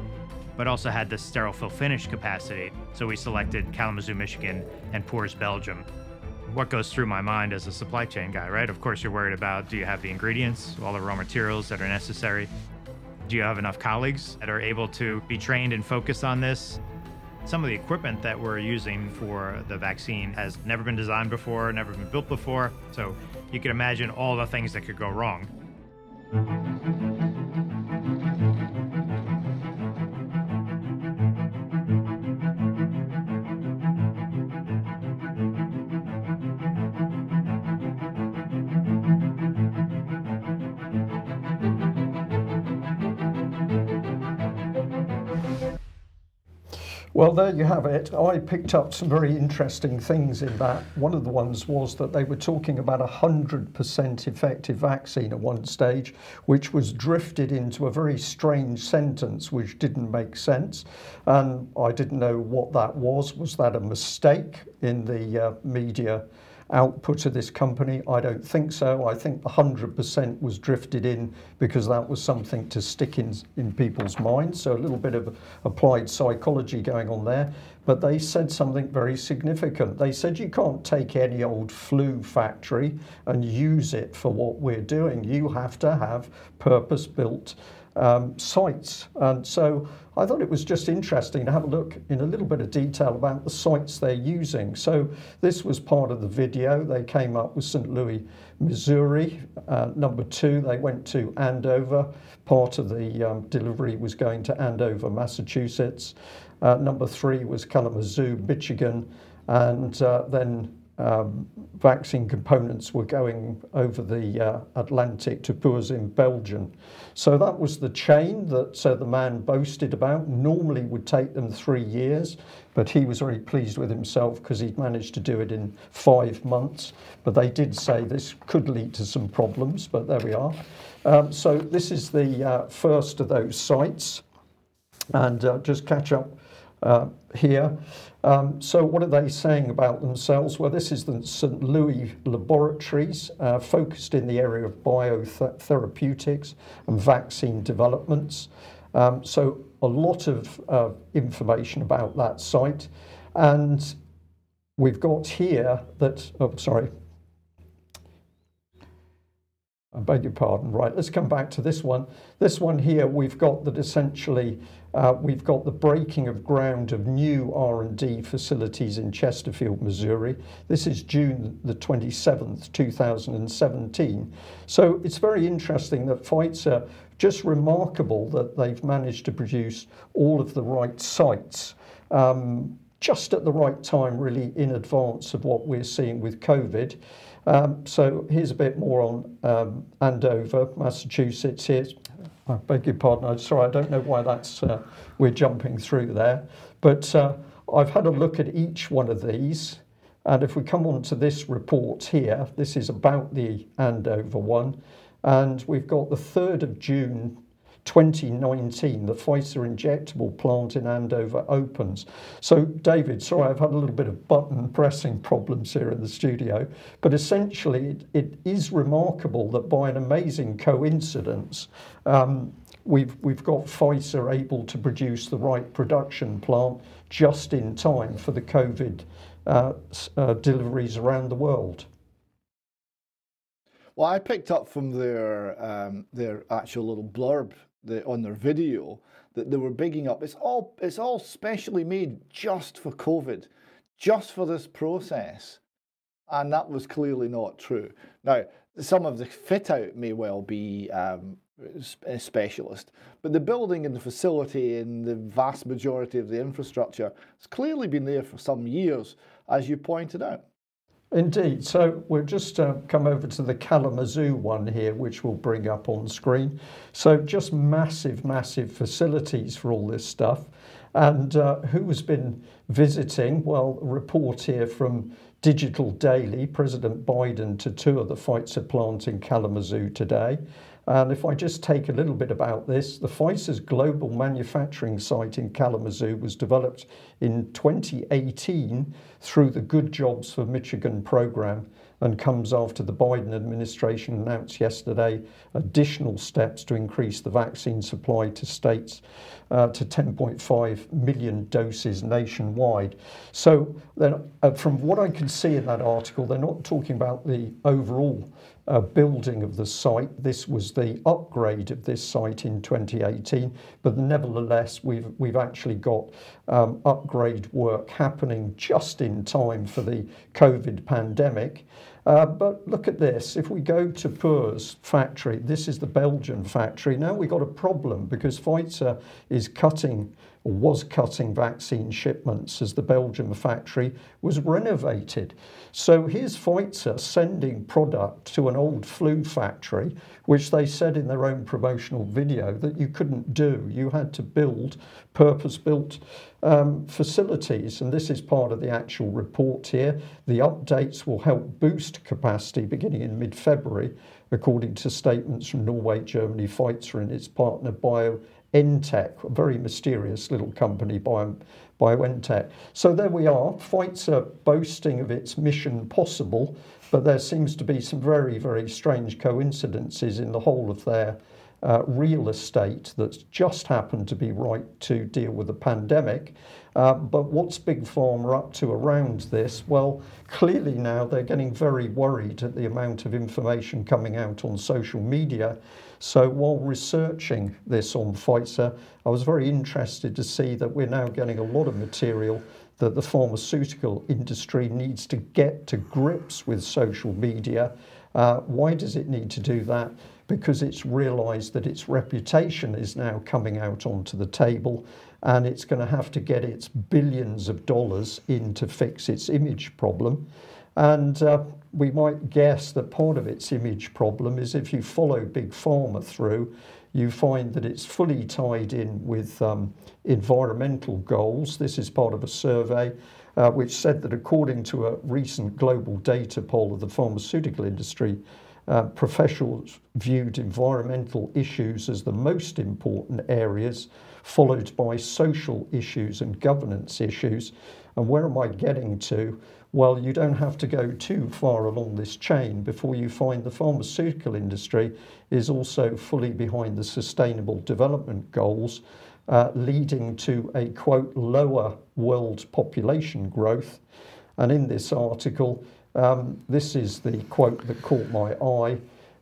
but also had the sterile fill finish capacity. So we selected Kalamazoo, Michigan, and Puurs, Belgium. What goes through my mind as a supply chain guy, right? Of course, you're worried about do you have the ingredients, all the raw materials that are necessary? Do you have enough colleagues that are able to be trained and focus on this? Some of the equipment that we're using for the vaccine has never been designed before, never been built before. So you can imagine all the things that could go wrong. Well, there you have it. I picked up some very interesting things in that. One of the ones was that they were talking about a 100% effective vaccine at one stage, which was drifted into a very strange sentence which didn't make sense. And I didn't know what that was. Was that a mistake in the uh, media? Output of this company? I don't think so. I think the 100% was drifted in because that was something to stick in, in people's minds. So a little bit of applied psychology going on there. But they said something very significant. They said you can't take any old flu factory and use it for what we're doing. You have to have purpose built um, sites. And so I thought it was just interesting to have a look in a little bit of detail about the sites they're using. So this was part of the video. They came up with St. Louis, Missouri. Uh, number two, they went to Andover. Part of the um, delivery was going to Andover, Massachusetts. Uh, number three was Kalamazoo, Michigan. And uh, then um, vaccine components were going over the uh, Atlantic to Puurs in Belgium. So that was the chain that uh, the man boasted about. Normally would take them three years, but he was very pleased with himself because he'd managed to do it in five months. But they did say this could lead to some problems, but there we are. Um, so this is the uh, first of those sites. And uh, just catch up uh, here. Um, so, what are they saying about themselves? Well, this is the St. Louis Laboratories, uh, focused in the area of biotherapeutics and vaccine developments. Um, so, a lot of uh, information about that site. And we've got here that, oh, sorry, I beg your pardon. Right, let's come back to this one. This one here, we've got that essentially uh, we've got the breaking of ground of new R&D facilities in Chesterfield, Missouri. This is June the 27th, 2017. So it's very interesting that Pfizer, just remarkable that they've managed to produce all of the right sites. Um, just at the right time, really in advance of what we're seeing with COVID. Um, so here's a bit more on um, Andover, Massachusetts. Here's, I beg your pardon, I'm sorry, I don't know why that's uh, we're jumping through there. But uh, I've had a look at each one of these. And if we come on to this report here, this is about the Andover one. And we've got the 3rd of June 2019, the Pfizer injectable plant in Andover opens. So, David, sorry, I've had a little bit of button pressing problems here in the studio, but essentially, it, it is remarkable that by an amazing coincidence, um, we've, we've got Pfizer able to produce the right production plant just in time for the COVID uh, uh, deliveries around the world. Well, I picked up from their um, their actual little blurb the, on their video that they were bigging up. It's all it's all specially made just for COVID, just for this process, and that was clearly not true. Now, some of the fit out may well be um, a specialist, but the building and the facility and the vast majority of the infrastructure has clearly been there for some years, as you pointed out. Indeed. So we'll just uh, come over to the Kalamazoo one here, which we'll bring up on screen. So just massive, massive facilities for all this stuff. And uh, who has been visiting? Well, a report here from Digital Daily, President Biden to tour the Pfizer plant in Kalamazoo today. And if I just take a little bit about this, the Pfizer's global manufacturing site in Kalamazoo was developed in 2018 through the Good Jobs for Michigan program and comes after the Biden administration announced yesterday additional steps to increase the vaccine supply to states uh, to 10.5 million doses nationwide. So, uh, from what I can see in that article, they're not talking about the overall uh, building of the site. This was the upgrade of this site in 2018, but nevertheless, we've we've actually got um, upgrade work happening just in time for the COVID pandemic. Uh, but look at this. If we go to Puurs factory, this is the Belgian factory. Now we've got a problem because Pfizer is cutting was cutting vaccine shipments as the Belgium factory was renovated. So here's Pfizer sending product to an old flu factory, which they said in their own promotional video that you couldn't do. You had to build purpose built um, facilities. And this is part of the actual report here. The updates will help boost capacity beginning in mid February, according to statements from Norway, Germany, Pfizer, and its partner BioNTech, a very mysterious little company, Bio, BioNTech. So there we are. Pfizer boasting of its mission possible, but there seems to be some very, very strange coincidences in the whole of their uh, real estate that's just happened to be right to deal with the pandemic. Uh, but what's Big Pharma up to around this? Well, clearly now they're getting very worried at the amount of information coming out on social media. So while researching this on Pfizer, I was very interested to see that we're now getting a lot of material that the pharmaceutical industry needs to get to grips with social media. Uh, why does it need to do that? because it's realized that its reputation is now coming out onto the table and it's going to have to get its billions of dollars in to fix its image problem. And uh, we might guess that part of its image problem is if you follow Big Pharma through, you find that it's fully tied in with um, environmental goals. This is part of a survey uh, which said that according to a recent global data poll of the pharmaceutical industry, uh, professionals viewed environmental issues as the most important areas, followed by social issues and governance issues. And where am I getting to? Well, you don't have to go too far along this chain before you find the pharmaceutical industry is also fully behind the sustainable development goals, uh, leading to a quote lower world population growth. And in this article, um, this is the quote that caught my eye.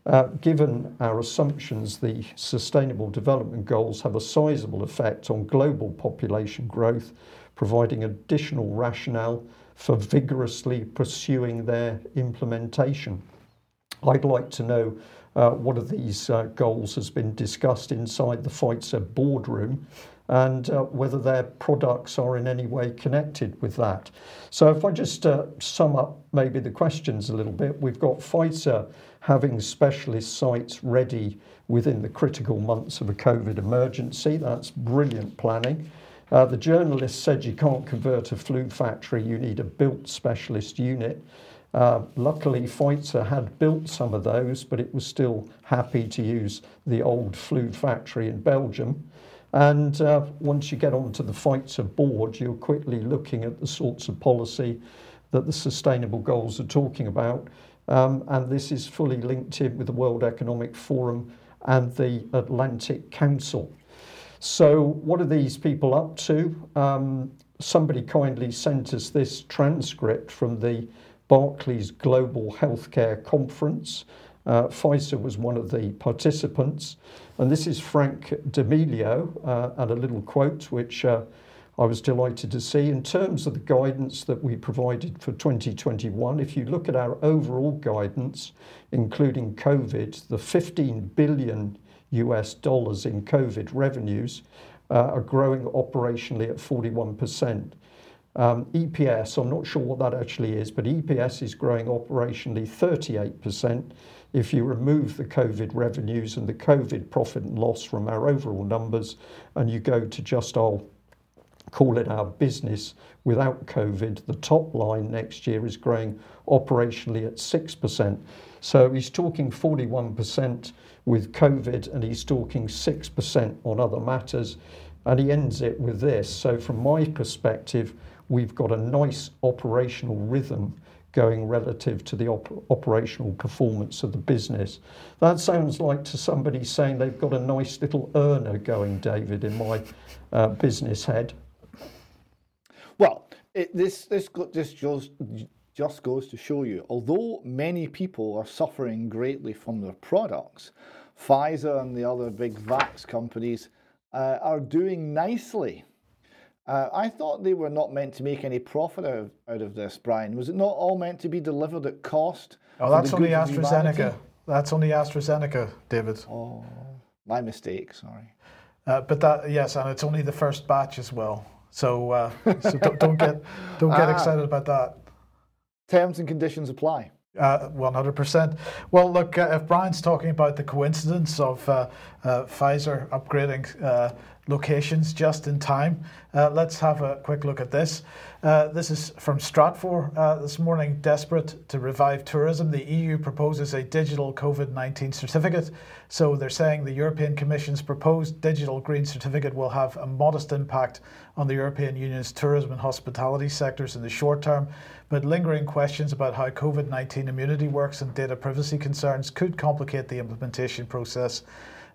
Uh, given our assumptions, the Sustainable Development Goals have a sizable effect on global population growth, providing additional rationale for vigorously pursuing their implementation. I'd like to know uh, what of these uh, goals has been discussed inside the Pfizer boardroom and uh, whether their products are in any way connected with that. So, if I just uh, sum up maybe the questions a little bit, we've got Pfizer having specialist sites ready within the critical months of a COVID emergency. That's brilliant planning. Uh, the journalist said you can't convert a flu factory, you need a built specialist unit. Uh, luckily, Pfizer had built some of those, but it was still happy to use the old flu factory in Belgium. And uh, once you get onto the Pfizer board, you're quickly looking at the sorts of policy that the sustainable goals are talking about. Um, and this is fully linked in with the World Economic Forum and the Atlantic Council. So, what are these people up to? Um, somebody kindly sent us this transcript from the Barclays Global Healthcare Conference. Uh, Pfizer was one of the participants. And this is Frank D'Amelio uh, and a little quote which uh, I was delighted to see. In terms of the guidance that we provided for 2021, if you look at our overall guidance, including COVID, the 15 billion US dollars in COVID revenues uh, are growing operationally at 41%. Um, EPS, I'm not sure what that actually is, but EPS is growing operationally 38%. If you remove the COVID revenues and the COVID profit and loss from our overall numbers, and you go to just, I'll call it our business without COVID, the top line next year is growing operationally at 6%. So he's talking 41% with COVID, and he's talking 6% on other matters. And he ends it with this. So, from my perspective, we've got a nice operational rhythm going relative to the op- operational performance of the business. That sounds like to somebody saying they've got a nice little earner going, David, in my uh, business head. Well, it, this this this just just goes to show you, although many people are suffering greatly from their products, Pfizer and the other big vax companies uh, are doing nicely. Uh, I thought they were not meant to make any profit out of, out of this, Brian. Was it not all meant to be delivered at cost? Oh, that's only AstraZeneca. That's only AstraZeneca, David. Oh, my mistake. Sorry. Uh, but that yes, and it's only the first batch as well. So, uh, so don't, don't, get don't get [laughs] ah. excited about that. Terms and conditions apply. Uh, 100%. Well, look, uh, if Brian's talking about the coincidence of uh, uh Pfizer upgrading uh, locations just in time, uh, let's have a quick look at this. this is from Stratfor this morning. Desperate to revive tourism, the EU proposes a digital COVID 19 certificate. So they're saying the European Commission's proposed digital green certificate will have a modest impact on the European Union's tourism and hospitality sectors in the short term but lingering questions about how COVID 19 immunity works and data privacy concerns could complicate the implementation process.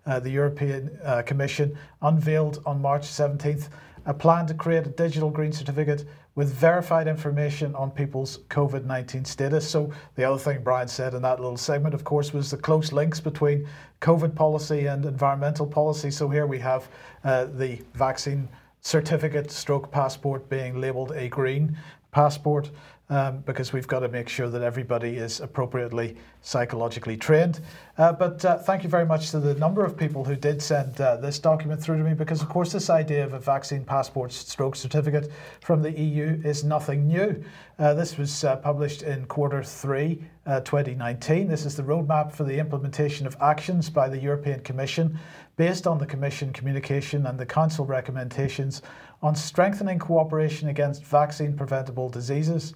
Uh, the European uh, Commission unveiled on March 17th a plan to create a digital green certificate with verified information on people's COVID 19 status. So, the other thing Brian said in that little segment, of course, was the close links between COVID policy and environmental policy. So, here we have uh, the vaccine certificate stroke passport being labeled a green passport um, because we've got to make sure that everybody is appropriately psychologically trained. Uh, but uh, thank you very much to the number of people who did send uh, this document through to me because, of course, this idea of a vaccine passport stroke certificate from the EU is nothing new. Uh, this was uh, published in quarter three, uh, 2019. This is the roadmap for the implementation of actions by the European Commission based on the Commission communication and the Council recommendations on strengthening cooperation against vaccine preventable diseases.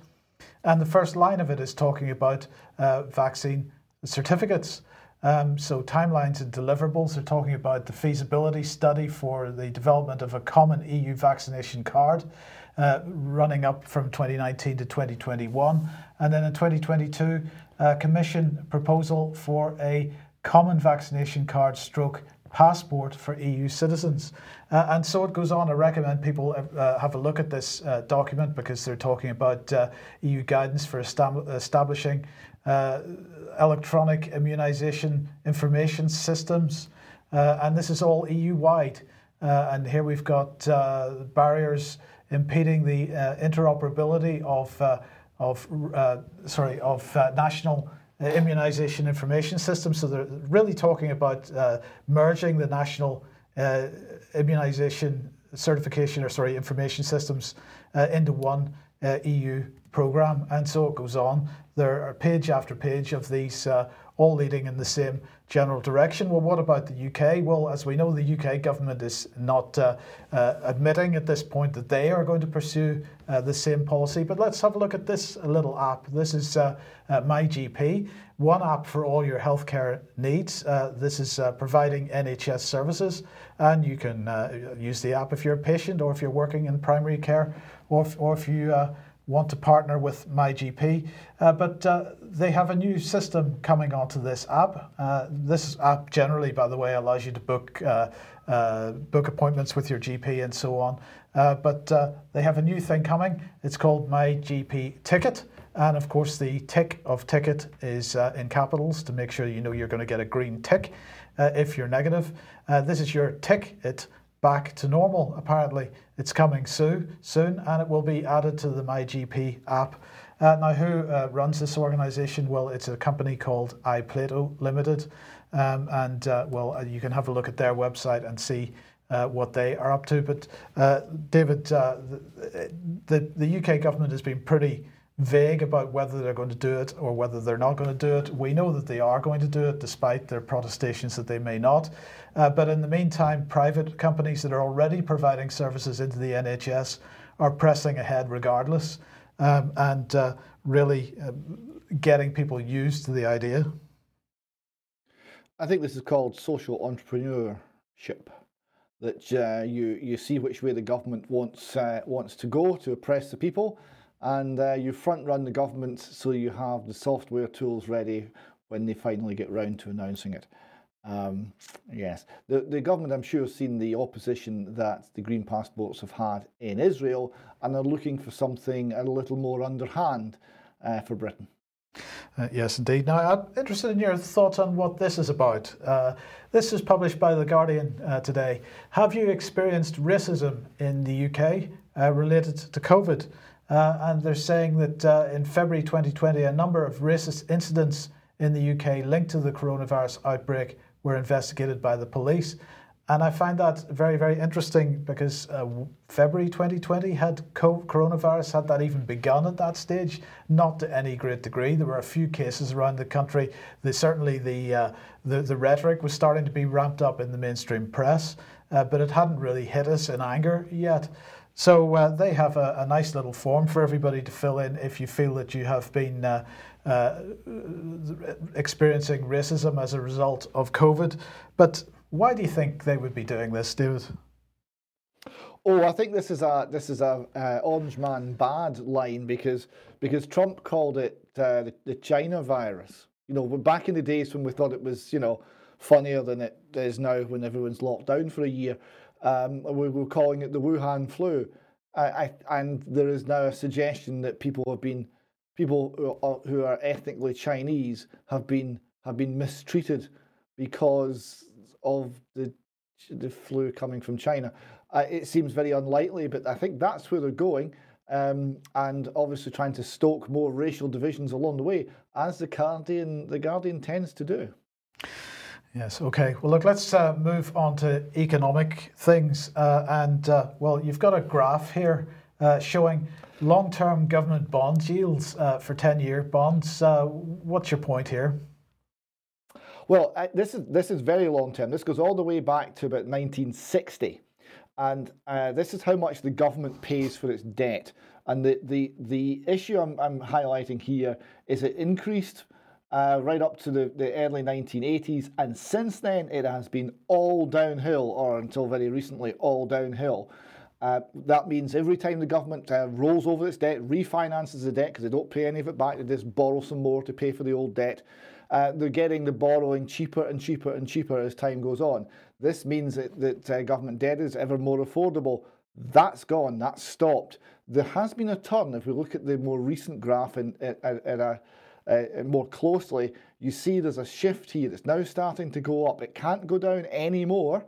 And the first line of it is talking about uh, vaccine certificates. Um, so, timelines and deliverables are talking about the feasibility study for the development of a common EU vaccination card uh, running up from 2019 to 2021. And then in 2022, a Commission proposal for a common vaccination card stroke passport for EU citizens. Uh, and so it goes on. I recommend people uh, have a look at this uh, document because they're talking about uh, EU guidance for estab- establishing uh, electronic immunisation information systems. Uh, and this is all EU wide. and here we've got barriers impeding the interoperability of, of sorry, of national immunisation information systems. So they're really talking about merging the national uh, immunization certification or sorry information systems uh, into one uh, EU program, and so it goes on. There are page after page of these, uh, all leading in the same general direction. Well, what about the UK? Well, as we know, the UK government is not uh, uh, admitting at this point that they are going to pursue uh, the same policy. But let's have a look at this little app. This is uh, uh, MyGP, one app for all your healthcare needs. Uh, this is providing NHS services, and you can use the app if you're a patient or if you're working in primary care or if, or if you want to partner with MyGP. Uh, but uh, they have a new system coming onto this app. Uh, this app generally, by the way, allows you to book uh, uh, book appointments with your GP and so on. Uh, but they have a new thing coming. It's called MyGP Ticket. And of course, the tick of ticket is in capitals to make sure you know you're going to get a green tick if you're negative. this is your tick it back to normal. Apparently, it's coming soon, soon, and it will be added to the MyGP app. Uh, now, who uh, runs this organisation? Well, it's a company called iPlato Limited, um, and uh, well, uh, you can have a look at their website and see. Uh, what they are up to, but uh, David, the, the the UK government has been pretty vague about whether they're going to do it or whether they're not going to do it. We know that they are going to do it, despite their protestations that they may not. Uh, but in the meantime, private companies that are already providing services into the NHS are pressing ahead regardless um, and uh, really uh, getting people used to the idea. I think this is called social entrepreneurship. That uh, you you see which way the government wants uh, wants to go to oppress the people, and uh, you front run the government so you have the software tools ready when they finally get round to announcing it. Um, yes, the, the government, I'm sure, has seen the opposition that the green passports have had in Israel and are looking for something a little more underhand uh, for Britain. Uh, yes, indeed. Now, I'm interested in your thoughts on what this is about. Uh, this is published by The Guardian uh, today. Have you experienced racism in the UK uh, related to COVID? Uh, and they're saying that uh, in February 2020, a number of racist incidents in the UK linked to the coronavirus outbreak were investigated by the police. And I find that very, very interesting because uh, February 2020 had coronavirus, had that even begun at that stage? Not to any great degree. There were a few cases around the country. The, certainly, the, uh, the, the rhetoric was starting to be ramped up in the mainstream press, uh, but it hadn't really hit us in anger yet. So uh, they have a, a, nice little form for everybody to fill in if you feel that you have been uh, uh, experiencing racism as a result of COVID. But why do you think they would be doing this, David? Oh, I think this is a this is a orange man bad line because because Trump called it uh, the, the China virus. You know, back in the days when we thought it was you know funnier than it is now when everyone's locked down for a year, um, we were calling it the Wuhan flu. I, and there is now a suggestion that people have been people who are, who are ethnically Chinese have been have been mistreated because of the the flu coming from China. Uh, it seems very unlikely, but I think that's where they're going. Um, and obviously trying to stoke more racial divisions along the way, as the Guardian the Guardian tends to do. Yes. Okay. Well, look. Let's uh, move on to economic things. Uh, and uh, well, you've got a graph here uh, showing long-term government bond yields uh, for ten-year bonds. Uh, what's your point here? Well, this is this is very long term. This goes all the way back to about 1960, and this is how much the government pays for its debt. And the the the issue I'm, I'm highlighting here is it increased uh, right up to the, the early 1980s, and since then it has been all downhill, or until very recently, all downhill. Uh, that means every time the government uh, rolls over its debt, refinances the debt because they don't pay any of it back, they just borrow some more to pay for the old debt uh, they're getting the borrowing cheaper and cheaper and cheaper as time goes on. This means that, that uh, government debt is ever more affordable. That's gone, that's stopped. There has been a turn. If we look at the more recent graph in, in, in a, uh, more closely, you see there's a shift here. It's now starting to go up. It can't go down anymore.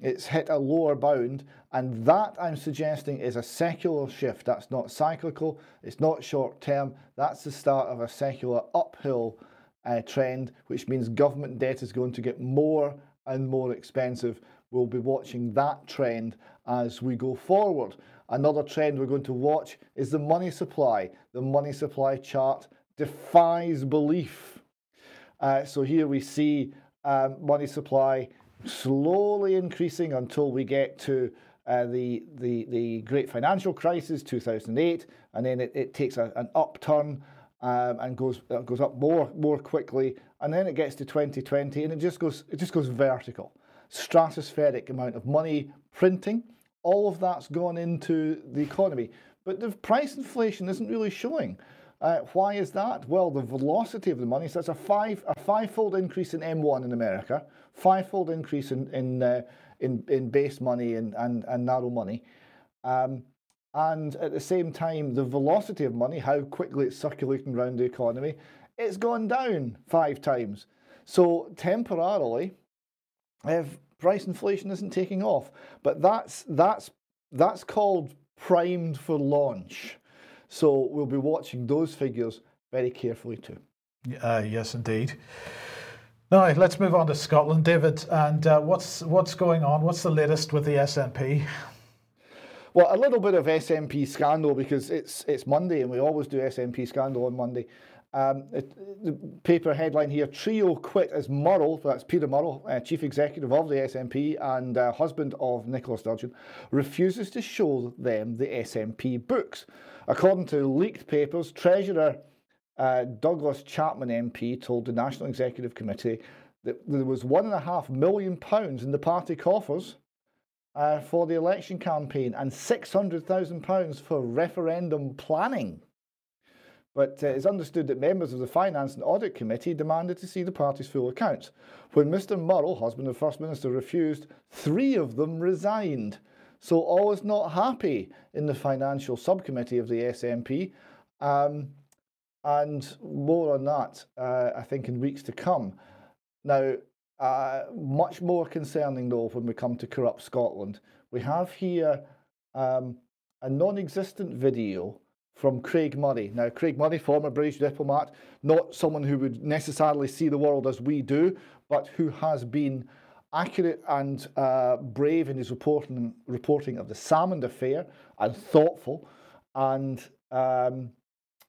It's hit a lower bound, and that I'm suggesting is a secular shift. That's not cyclical, it's not short term. That's the start of a secular uphill uh, trend, which means government debt is going to get more and more expensive. We'll be watching that trend as we go forward. Another trend we're going to watch is the money supply. The money supply chart defies belief. Uh, so here we see um, money supply slowly increasing until we get to uh, the, the, the great financial crisis, 2008, and then it, it takes a, an upturn um, and goes uh, goes up more more quickly, and then it gets to 2020, and it just goes it just goes vertical, stratospheric amount of money printing. All of that's gone into the economy, but the price inflation isn't really showing. Uh, why is that? Well, the velocity of the money. So that's a five a fivefold increase in M1 in America, fivefold increase in in uh, in, in base money and and, and narrow money. Um, and at the same time, the velocity of money, how quickly it's circulating around the economy, it's gone down five times. So temporarily, if price inflation isn't taking off, but that's that's that's called primed for launch. So we'll be watching those figures very carefully too. Uh, yes, indeed. Right, let's move on to Scotland, David. And uh, what's what's going on? What's the latest with the SNP? Well, a little bit of SNP scandal because it's it's Monday and we always do SNP scandal on Monday. Um, it, the paper headline here: Trio quit as Murrell, that's Peter Murrell, uh, chief executive of the SNP and uh, husband of Nicola Sturgeon, refuses to show them the SNP books. According to leaked papers, Treasurer uh, Douglas Chapman MP told the National Executive Committee that there was one and a half million pounds in the party coffers uh, for the election campaign and £600,000 for referendum planning. But uh, it's understood that members of the Finance and Audit Committee demanded to see the party's full accounts. When Mr Murrell, husband of First Minister, refused, three of them resigned. So all is not happy in the Financial Subcommittee of the SNP. Um, and more on that, uh, I think, in weeks to come. Now, uh, much more concerning, though, when we come to corrupt Scotland, we have here um, a non existent video from Craig Murray. Now, Craig Murray, former British diplomat, not someone who would necessarily see the world as we do, but who has been accurate and uh, brave in his reporting, reporting of the Salmond affair and thoughtful. And um,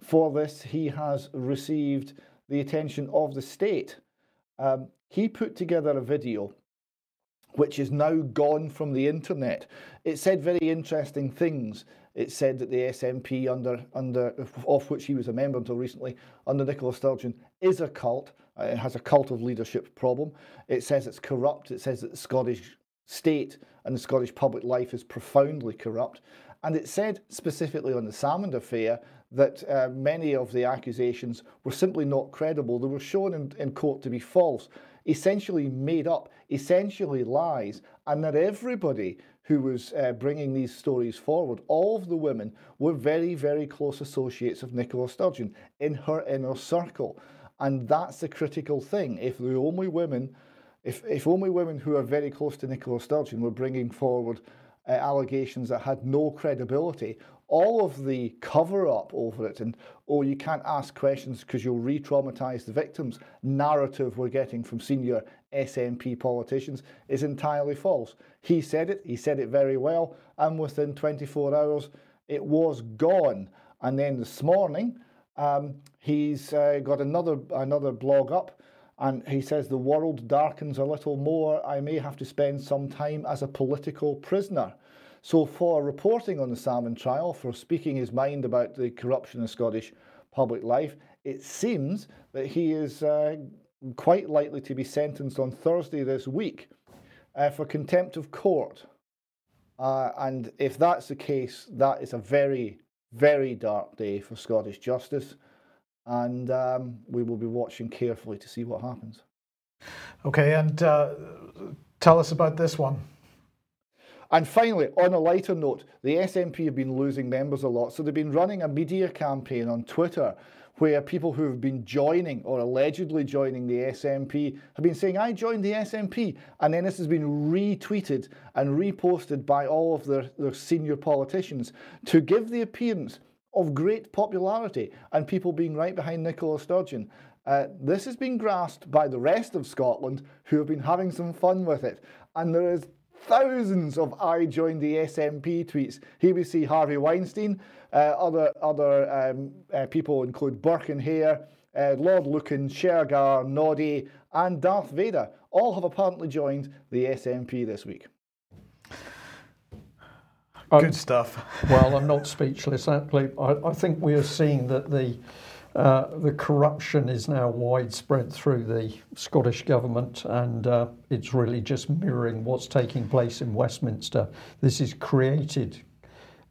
for this, he has received the attention of the state. Um, he put together a video which is now gone from the internet. It said very interesting things. It said that the SNP, under under of which he was a member until recently, under Nicola Sturgeon, is a cult. Uh, it has a cult of leadership problem. It says it's corrupt. It says that the Scottish state and the Scottish public life is profoundly corrupt. And it said specifically on the Salmond affair that uh, many of the accusations were simply not credible. They were shown in, in court to be false essentially made up, essentially lies, and that everybody who was uh, bringing these stories forward, all of the women were very, very close associates of Nicola Sturgeon in her inner circle. And that's the critical thing. If the only women, if, if only women who are very close to Nicola Sturgeon were bringing forward uh, allegations that had no credibility, all of the cover up over it and, oh, you can't ask questions because you'll re traumatize the victims narrative we're getting from senior SNP politicians is entirely false. He said it, he said it very well, and within 24 hours it was gone. And then this morning, um, he's uh, got another another blog up, and he says the world darkens a little more. I may have to spend some time as a political prisoner. So, for reporting on the Salmond trial, for speaking his mind about the corruption in Scottish public life, it seems that he is uh, quite likely to be sentenced on Thursday this week uh, for contempt of court. Uh, and if that's the case, that is a very, very dark day for Scottish justice. And um, we will be watching carefully to see what happens. Okay, and uh, tell us about this one. And finally, on a lighter note, the SNP have been losing members a lot. So they've been running a media campaign on Twitter where people who have been joining or allegedly joining the SNP have been saying, I joined the SNP. And then this has been retweeted and reposted by all of their, their senior politicians to give the appearance of great popularity and people being right behind Nicola Sturgeon. Uh, this has been grasped by the rest of Scotland who have been having some fun with it. And there is thousands of I joined the SNP tweets. Here we see Harvey Weinstein. Uh, other other um, uh, people include Burke and Hare, uh, Lord Lucan, Shergar, Noddy, and Darth Vader. All have apparently joined the SNP this week. Good stuff. [laughs] well, I'm not speechless. Actually, I, I think we are seeing that the uh, the corruption is now widespread through the Scottish government, and uh, it's really just mirroring what's taking place in Westminster. This is created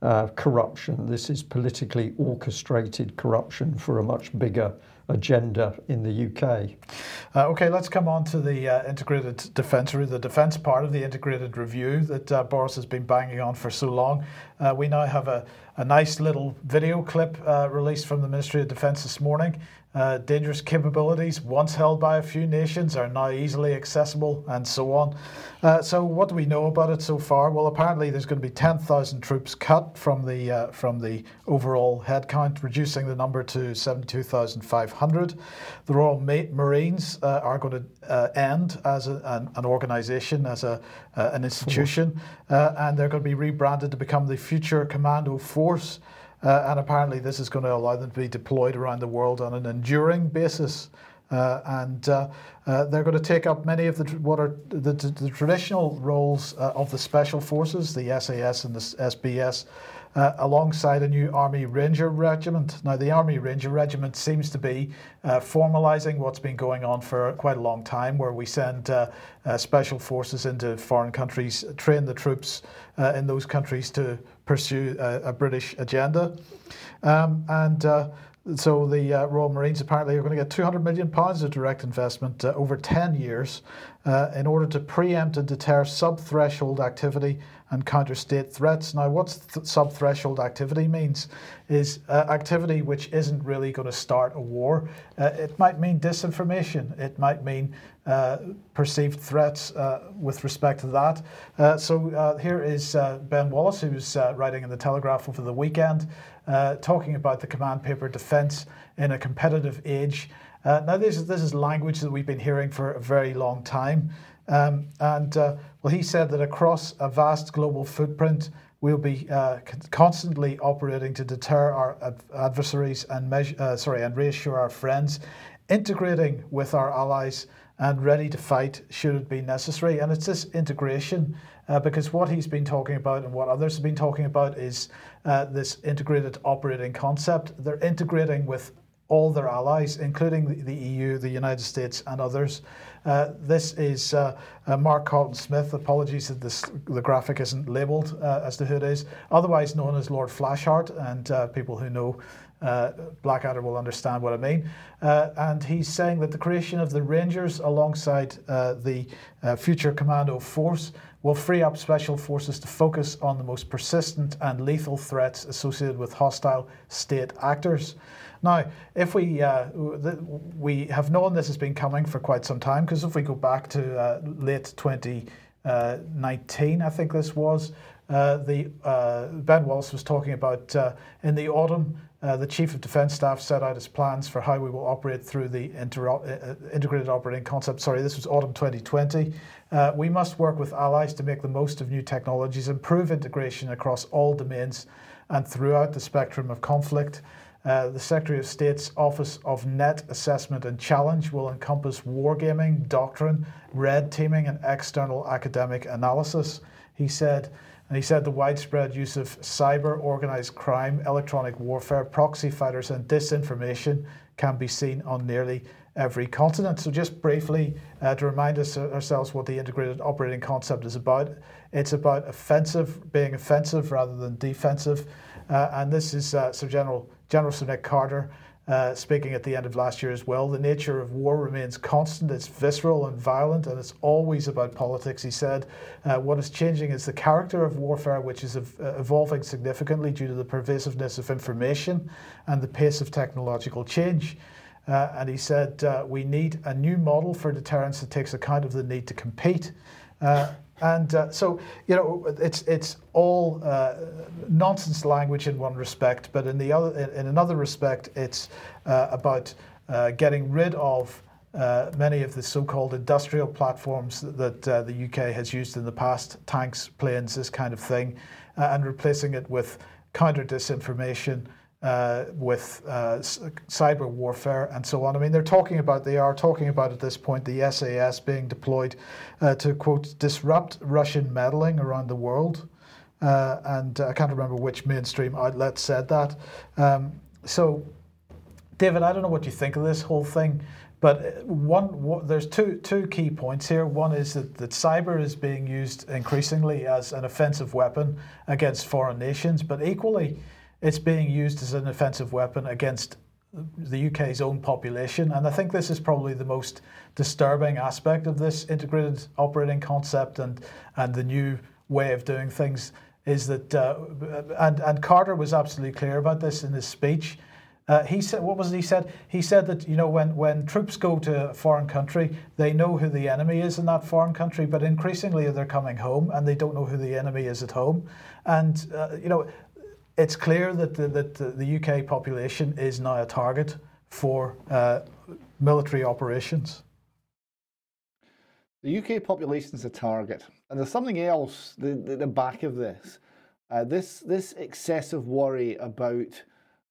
uh, corruption. This is politically orchestrated corruption for a much bigger agenda in the UK. Uh, okay, let's come on to the uh, integrated defence, or the defence part of the integrated review that uh, Boris has been banging on for so long. Uh, we now have a, a nice little video clip uh, released from the Ministry of Defence this morning. Uh, dangerous capabilities, once held by a few nations, are now easily accessible, and so on. Uh, so, what do we know about it so far? Well, apparently, there's going to be 10,000 troops cut from the uh, from the overall headcount, reducing the number to 72,500. The Royal Marines uh, are going to uh, end as a, an, an organisation, as a uh, an institution, and they're going to be rebranded to become the Future Commando Force. Uh, and apparently, this is going to allow them to be deployed around the world on an enduring basis. Uh, and uh, uh they're going to take up many of the what are the, the, the traditional roles uh, of the special forces, the SAS and the SBS, uh, alongside a new Army Ranger Regiment. Now, the Army Ranger Regiment seems to be formalising what's been going on for quite a long time, where we send special forces into foreign countries, train the troops in those countries to pursue a, a British agenda. Um, and so the uh, Royal Marines apparently are going to get 200 million pounds of direct investment uh, over 10 years uh, in order to preempt and deter sub-threshold activity and counter state threats. Now, what th- sub-threshold activity means is uh, activity which isn't really going to start a war. Uh, it might mean disinformation. It might mean uh, perceived threats with respect to that. so here is Ben Wallace, who's writing in the Telegraph over the weekend uh, talking about the command paper defence in a competitive age. Uh, now, this is, this is language that we've been hearing for a very long time. Um, and uh, well, he said that across a vast global footprint, we'll be uh, constantly operating to deter our ad- adversaries and measure, uh, sorry and reassure our friends, integrating with our allies and ready to fight should it be necessary. And it's this integration uh, because what he's been talking about and what others have been talking about is uh, this integrated operating concept. They're integrating with all their allies, including the, EU, the United States, and others. Uh, this is uh, uh, Mark Carleton Smith. Apologies that this, the graphic isn't labelled uh, as to who it is, otherwise known as Lord Flashheart, and uh, people who know uh, Blackadder will understand what I mean. And he's saying that the creation of the Rangers alongside the future Commando Force will free up special forces to focus on the most persistent and lethal threats associated with hostile state actors. Now, if we uh, we have known this has been coming for quite some time, because if we go back to uh, late 2019, I think this was, the Ben Wallace was talking about in the autumn uh, the Chief of Defence Staff set out his plans for how we will operate through the inter- uh, uh, integrated operating concept. Sorry, this was autumn 2020. Uh, we must work with allies to make the most of new technologies, improve integration across all domains and throughout the spectrum of conflict. Uh, the Secretary of State's Office of Net Assessment and Challenge will encompass wargaming, doctrine, red teaming, and external academic analysis. He said, and he said the widespread use of cyber organized crime, electronic warfare, proxy fighters, and disinformation can be seen on nearly every continent. So, just briefly uh, to remind us uh, ourselves what the integrated operating concept is about, it's about offensive, being offensive rather than defensive. Uh, and this is uh, Sir General General Sir Nick Carter uh, speaking at the end of last year as well. The nature of war remains constant, it's visceral and violent, and it's always about politics, he said. Uh, what is changing is the character of warfare, which is ev- uh, evolving significantly due to the pervasiveness of information and the pace of technological change. Uh, and he said, uh, We need a new model for deterrence that takes account of the need to compete. And uh, so, you know, it's it's all uh, nonsense language in one respect, but in the other, in, in another respect, it's uh, about uh, getting rid of uh, many of the so-called industrial platforms that, that uh, the UK has used in the past, tanks, planes, this kind of thing, and replacing it with counter disinformation uh, with uh, cyber warfare and so on. I mean, they're talking about, they are talking about at this point the SAS being deployed uh, to, quote, disrupt Russian meddling around the world. Uh, and I can't remember which mainstream outlet said that. Um, so, David, I don't know what you think of this whole thing. But one, one, there's two two key points here. One is that, that cyber is being used increasingly as an offensive weapon against foreign nations, but equally, it's being used as an offensive weapon against the UK's own population. And I think this is probably the most disturbing aspect of this integrated operating concept and, and the new way of doing things is that, uh, and, and Carter was absolutely clear about this in his speech. Uh, he said, what was it he said? He said that, you know, when, when troops go to a foreign country, they know who the enemy is in that foreign country, but increasingly they're coming home and they don't know who the enemy is at home. And, uh, you know, it's clear that the, that the UK population is now a target for uh, military operations. The UK population is a target, and there's something else the, the back of this. Uh, this this excessive worry about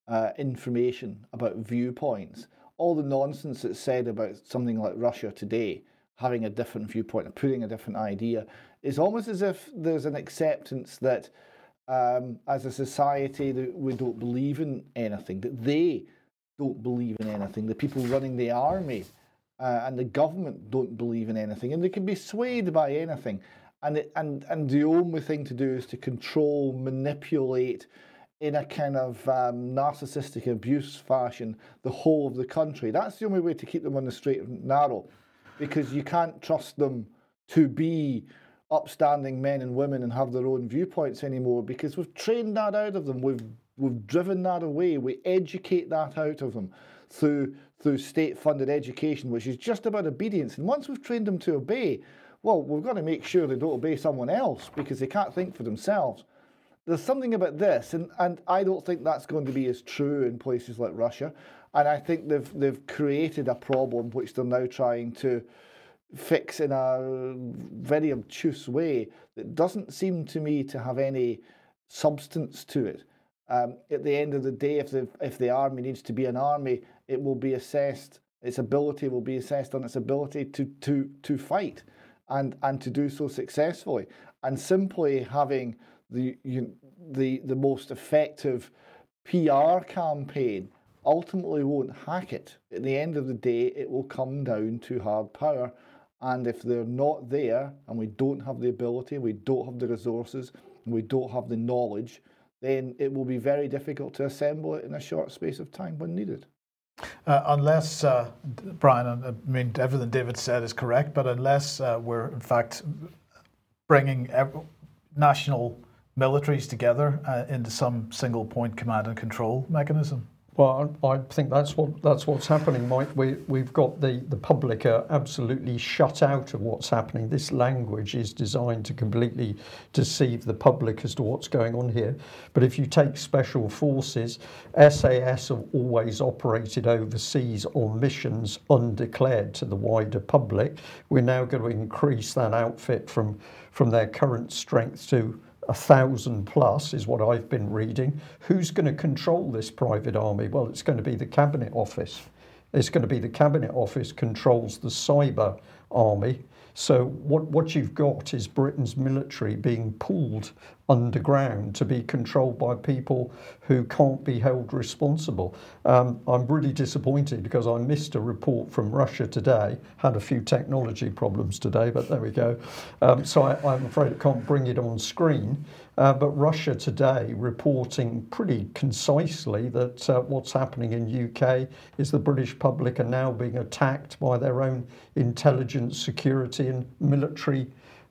uh, information, about viewpoints, all the nonsense that's said about something like Russia today having a different viewpoint and putting a different idea, is almost as if there's an acceptance that um, as a society that we don't believe in anything, that they don't believe in anything, the people running the army uh, and the government don't believe in anything, and they can be swayed by anything. And, it, and, and the only thing to do is to control, manipulate in a kind of um, narcissistic abuse fashion the whole of the country. That's the only way to keep them on the straight and narrow because you can't trust them to be upstanding men and women and have their own viewpoints anymore because we've trained that out of them. We've we've driven that away. We educate that out of them through through state-funded education, which is just about obedience. And once we've trained them to obey, well, we've got to make sure they don't obey someone else because they can't think for themselves. There's something about this, and, and I don't think that's going to be as true in places like Russia. And I think they've they've created a problem which they're now trying to fix in a very obtuse way that doesn't seem to me to have any substance to it. Um, at the end of the day, if the if the army needs to be an army, it will be assessed. Its ability will be assessed on its ability to to to fight, and and to do so successfully. And simply having the you, the the most effective PR campaign ultimately won't hack it. At the end of the day, it will come down to hard power and if they're not there and we don't have the ability, we don't have the resources, we don't have the knowledge, then it will be very difficult to assemble it in a short space of time when needed. Uh, unless, uh, Brian, I mean, everything David said is correct, but unless uh, we're in fact bringing national militaries together uh, into some single point command and control mechanism. Well, I think that's what that's what's happening, Mike. We we've got the the public are absolutely shut out of what's happening. This language is designed to completely deceive the public as to what's going on here. But if you take special forces, SAS have always operated overseas on missions undeclared to the wider public. We're now going to increase that outfit from from their current strength to a thousand plus is what I've been reading. Who's going to control this private army? Well, it's going to be the Cabinet Office. It's going to be the Cabinet Office controls the cyber army. So what, what you've got is Britain's military being pulled underground to be controlled by people who can't be held responsible. Um, I'm really disappointed because I missed a report from Russia today, had a few technology problems today, but there we go. Um, so I, am afraid I can't bring it on screen. Uh, but Russia today reporting pretty concisely that uh, what's happening in UK is the British public are now being attacked by their own intelligence, security, and military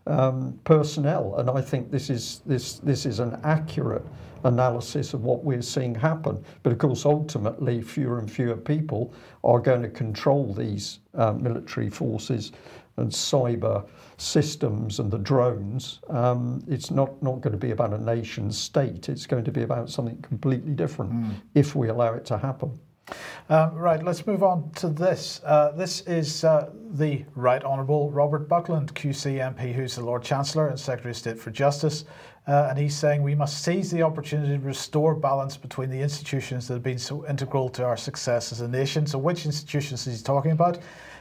um, personnel. And I think this is this this is an accurate analysis of what we're seeing happen. But of course, ultimately, fewer and fewer people are going to control these uh, military forces and cyber systems and the drones. Um, it's not, not going to be about a nation state. It's going to be about something completely different mm. if we allow it to happen. Um, right, let's move on to this. Uh, this is uh, the Right Honourable Robert Buckland, QC MP, who's the Lord Chancellor and Secretary of State for Justice. Uh, and he's saying we must seize the opportunity to restore balance between the institutions that have been so integral to our success as a nation. So, which institutions is he talking about?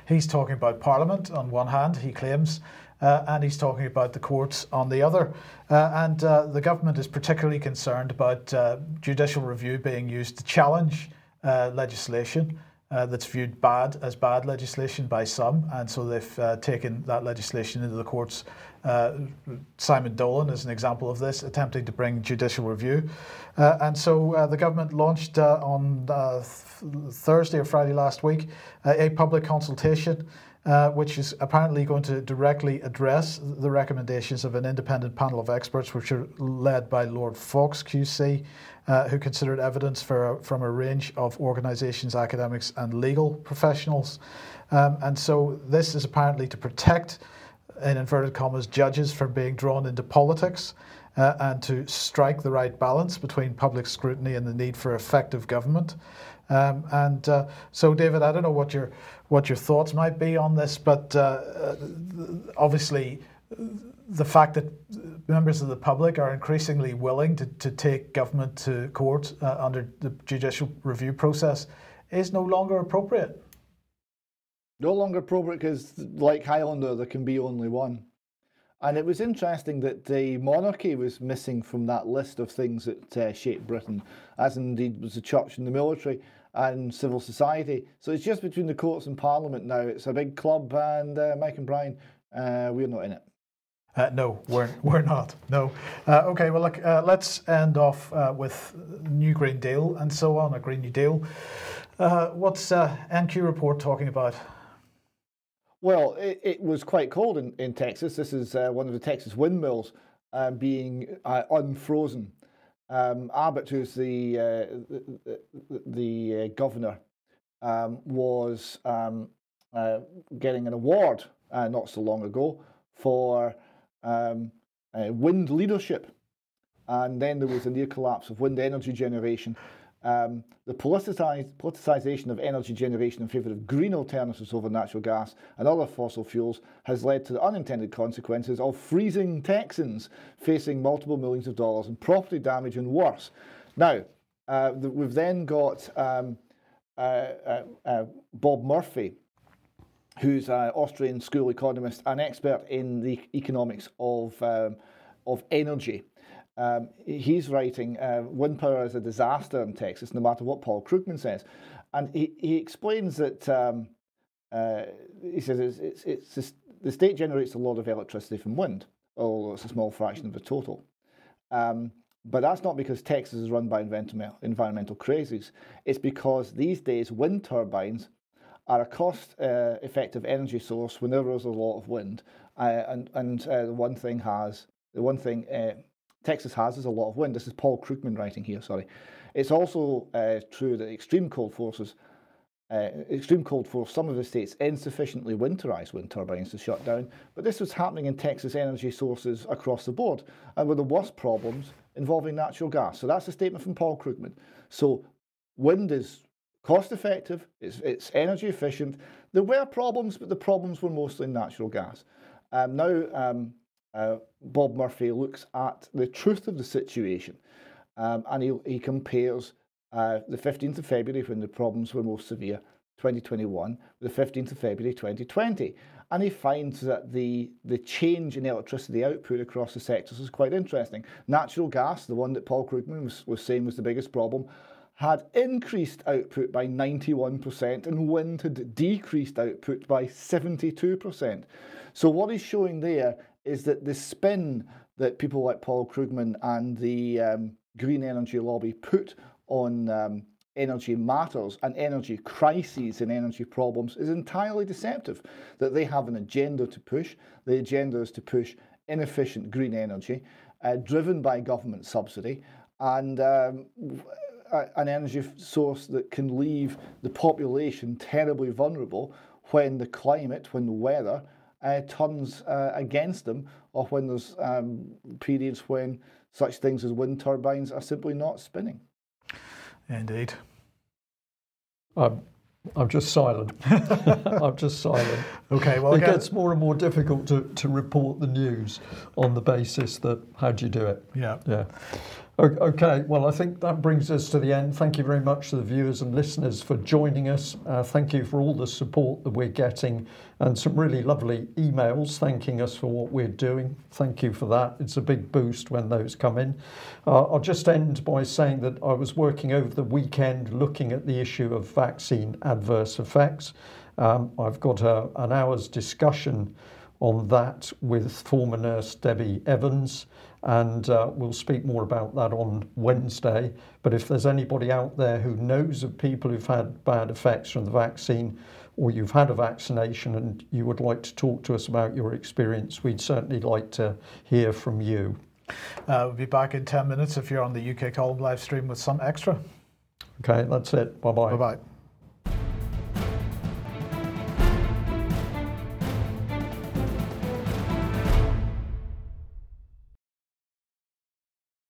He's talking about Parliament on one hand, he claims, uh, and he's talking about the courts on the other. Uh, and uh, the government is particularly concerned about uh, judicial review being used to challenge uh, legislation uh, that's viewed bad as bad legislation by some, and so they've taken that legislation into the courts. Uh, Simon Dolan is an example of this, attempting to bring judicial review. Uh, and so uh, the government launched on th- Thursday or Friday last week a public consultation. Uh, which is apparently going to directly address the recommendations of an independent panel of experts, which are led by Lord Faulks QC, uh, who considered evidence for, from a range of organisations, academics, and legal professionals. Um, and so this is apparently to protect, in inverted commas, judges from being drawn into politics. Uh, and to strike the right balance between public scrutiny and the need for effective government. Um, and uh, so, David, I don't know what your what your thoughts might be on this, but uh, uh obviously, the fact that members of the public are increasingly willing to, to take government to court uh, under the judicial review process is no longer appropriate. No longer appropriate because, like Highlander, there can be only one. And it was interesting that the monarchy was missing from that list of things that uh, shaped Britain, as indeed was the church and the military and civil society. So it's just between the courts and parliament now. It's a big club, and uh, Mike and Brian, uh, we're not in it. Uh, no, we're, we're not. No. Uh, okay, well, look, uh, let's end off uh, with New Green Deal and so on, a Green New Deal. Uh, what's uh, NQ report talking about? Well, it, it, was quite cold in, in Texas. This is one of the Texas windmills being unfrozen. Um, Abbott, who's the, the, the governor, um, was um, getting an award not so long ago for um, uh, wind leadership. And then there was a near collapse of wind energy generation. Um, the politicisation of energy generation in favour of green alternatives over natural gas and other fossil fuels has led to the unintended consequences of freezing Texans facing multiple millions of dollars in property damage and worse. Now, uh, we've then got um, uh, uh, uh Bob Murphy, who's an Austrian school economist, an expert in the economics of, um, of energy. Um, he's writing uh, Wind Power is a disaster in Texas, no matter what Paul Krugman says. And he, he explains that um, uh, he says it's, it's, it's just, the state generates a lot of electricity from wind, although it's a small fraction of the total. Um, but that's not because Texas is run by environmental crazies. It's because these days wind turbines are a cost-effective uh, energy source whenever there's a lot of wind. Uh, and and uh, the one thing has the one thing uh, Texas has is a lot of wind. This is Paul Krugman writing here. Sorry, it's also uh, true that extreme cold forces. Uh, extreme cold force some of the states insufficiently winterize wind turbines to shut down, but this was happening in Texas energy sources across the board, and with the worst problems involving natural gas. So that's a statement from Paul Krugman. So wind is cost effective, it's, it's energy efficient. There were problems, but the problems were mostly natural gas. Um, now, um, uh, Bob Murphy looks at the truth of the situation um, and he, he compares uh, the 15th of February, when the problems were most severe, 2021, with the 15th of February 2020. And he finds that the, the change in electricity output across the sectors is quite interesting. Natural gas, the one that Paul Krugman was, was saying was the biggest problem, had increased output by 91% and wind had decreased output by 72%. So what he's showing there is that the spin that people like Paul Krugman and the um, green energy lobby put on um, energy matters and energy crises and energy problems is entirely deceptive. That they have an agenda to push. The agenda is to push inefficient green energy uh, driven by government subsidy and um, an energy source that can leave the population terribly vulnerable when the climate, when the weather uh, turns uh, against them, or when there's um, periods when such things as wind turbines are simply not spinning. Indeed. Um, I'm just silent. [laughs] I'm just silent. Okay, well, it again, gets more and more difficult to, to report the news on the basis that how do you do it? Yeah. Yeah. Okay, well, I think that brings us to the end. Thank you very much to the viewers and listeners for joining us. Uh, thank you for all the support that we're getting and some really lovely emails thanking us for what we're doing. Thank you for that. It's a big boost when those come in. Uh, I'll just end by saying that I was working over the weekend looking at the issue of vaccine adverse effects. Um, I've got a, an hour's discussion on that with former nurse Debbie Evans and uh, we'll speak more about that on Wednesday. But if there's anybody out there who knows of people who've had bad effects from the vaccine, or you've had a vaccination and you would like to talk to us about your experience, we'd certainly like to hear from you. Uh, we'll be back in 10 minutes if you're on the UK Column live stream with some extra. Okay, that's it. Bye bye. Bye bye.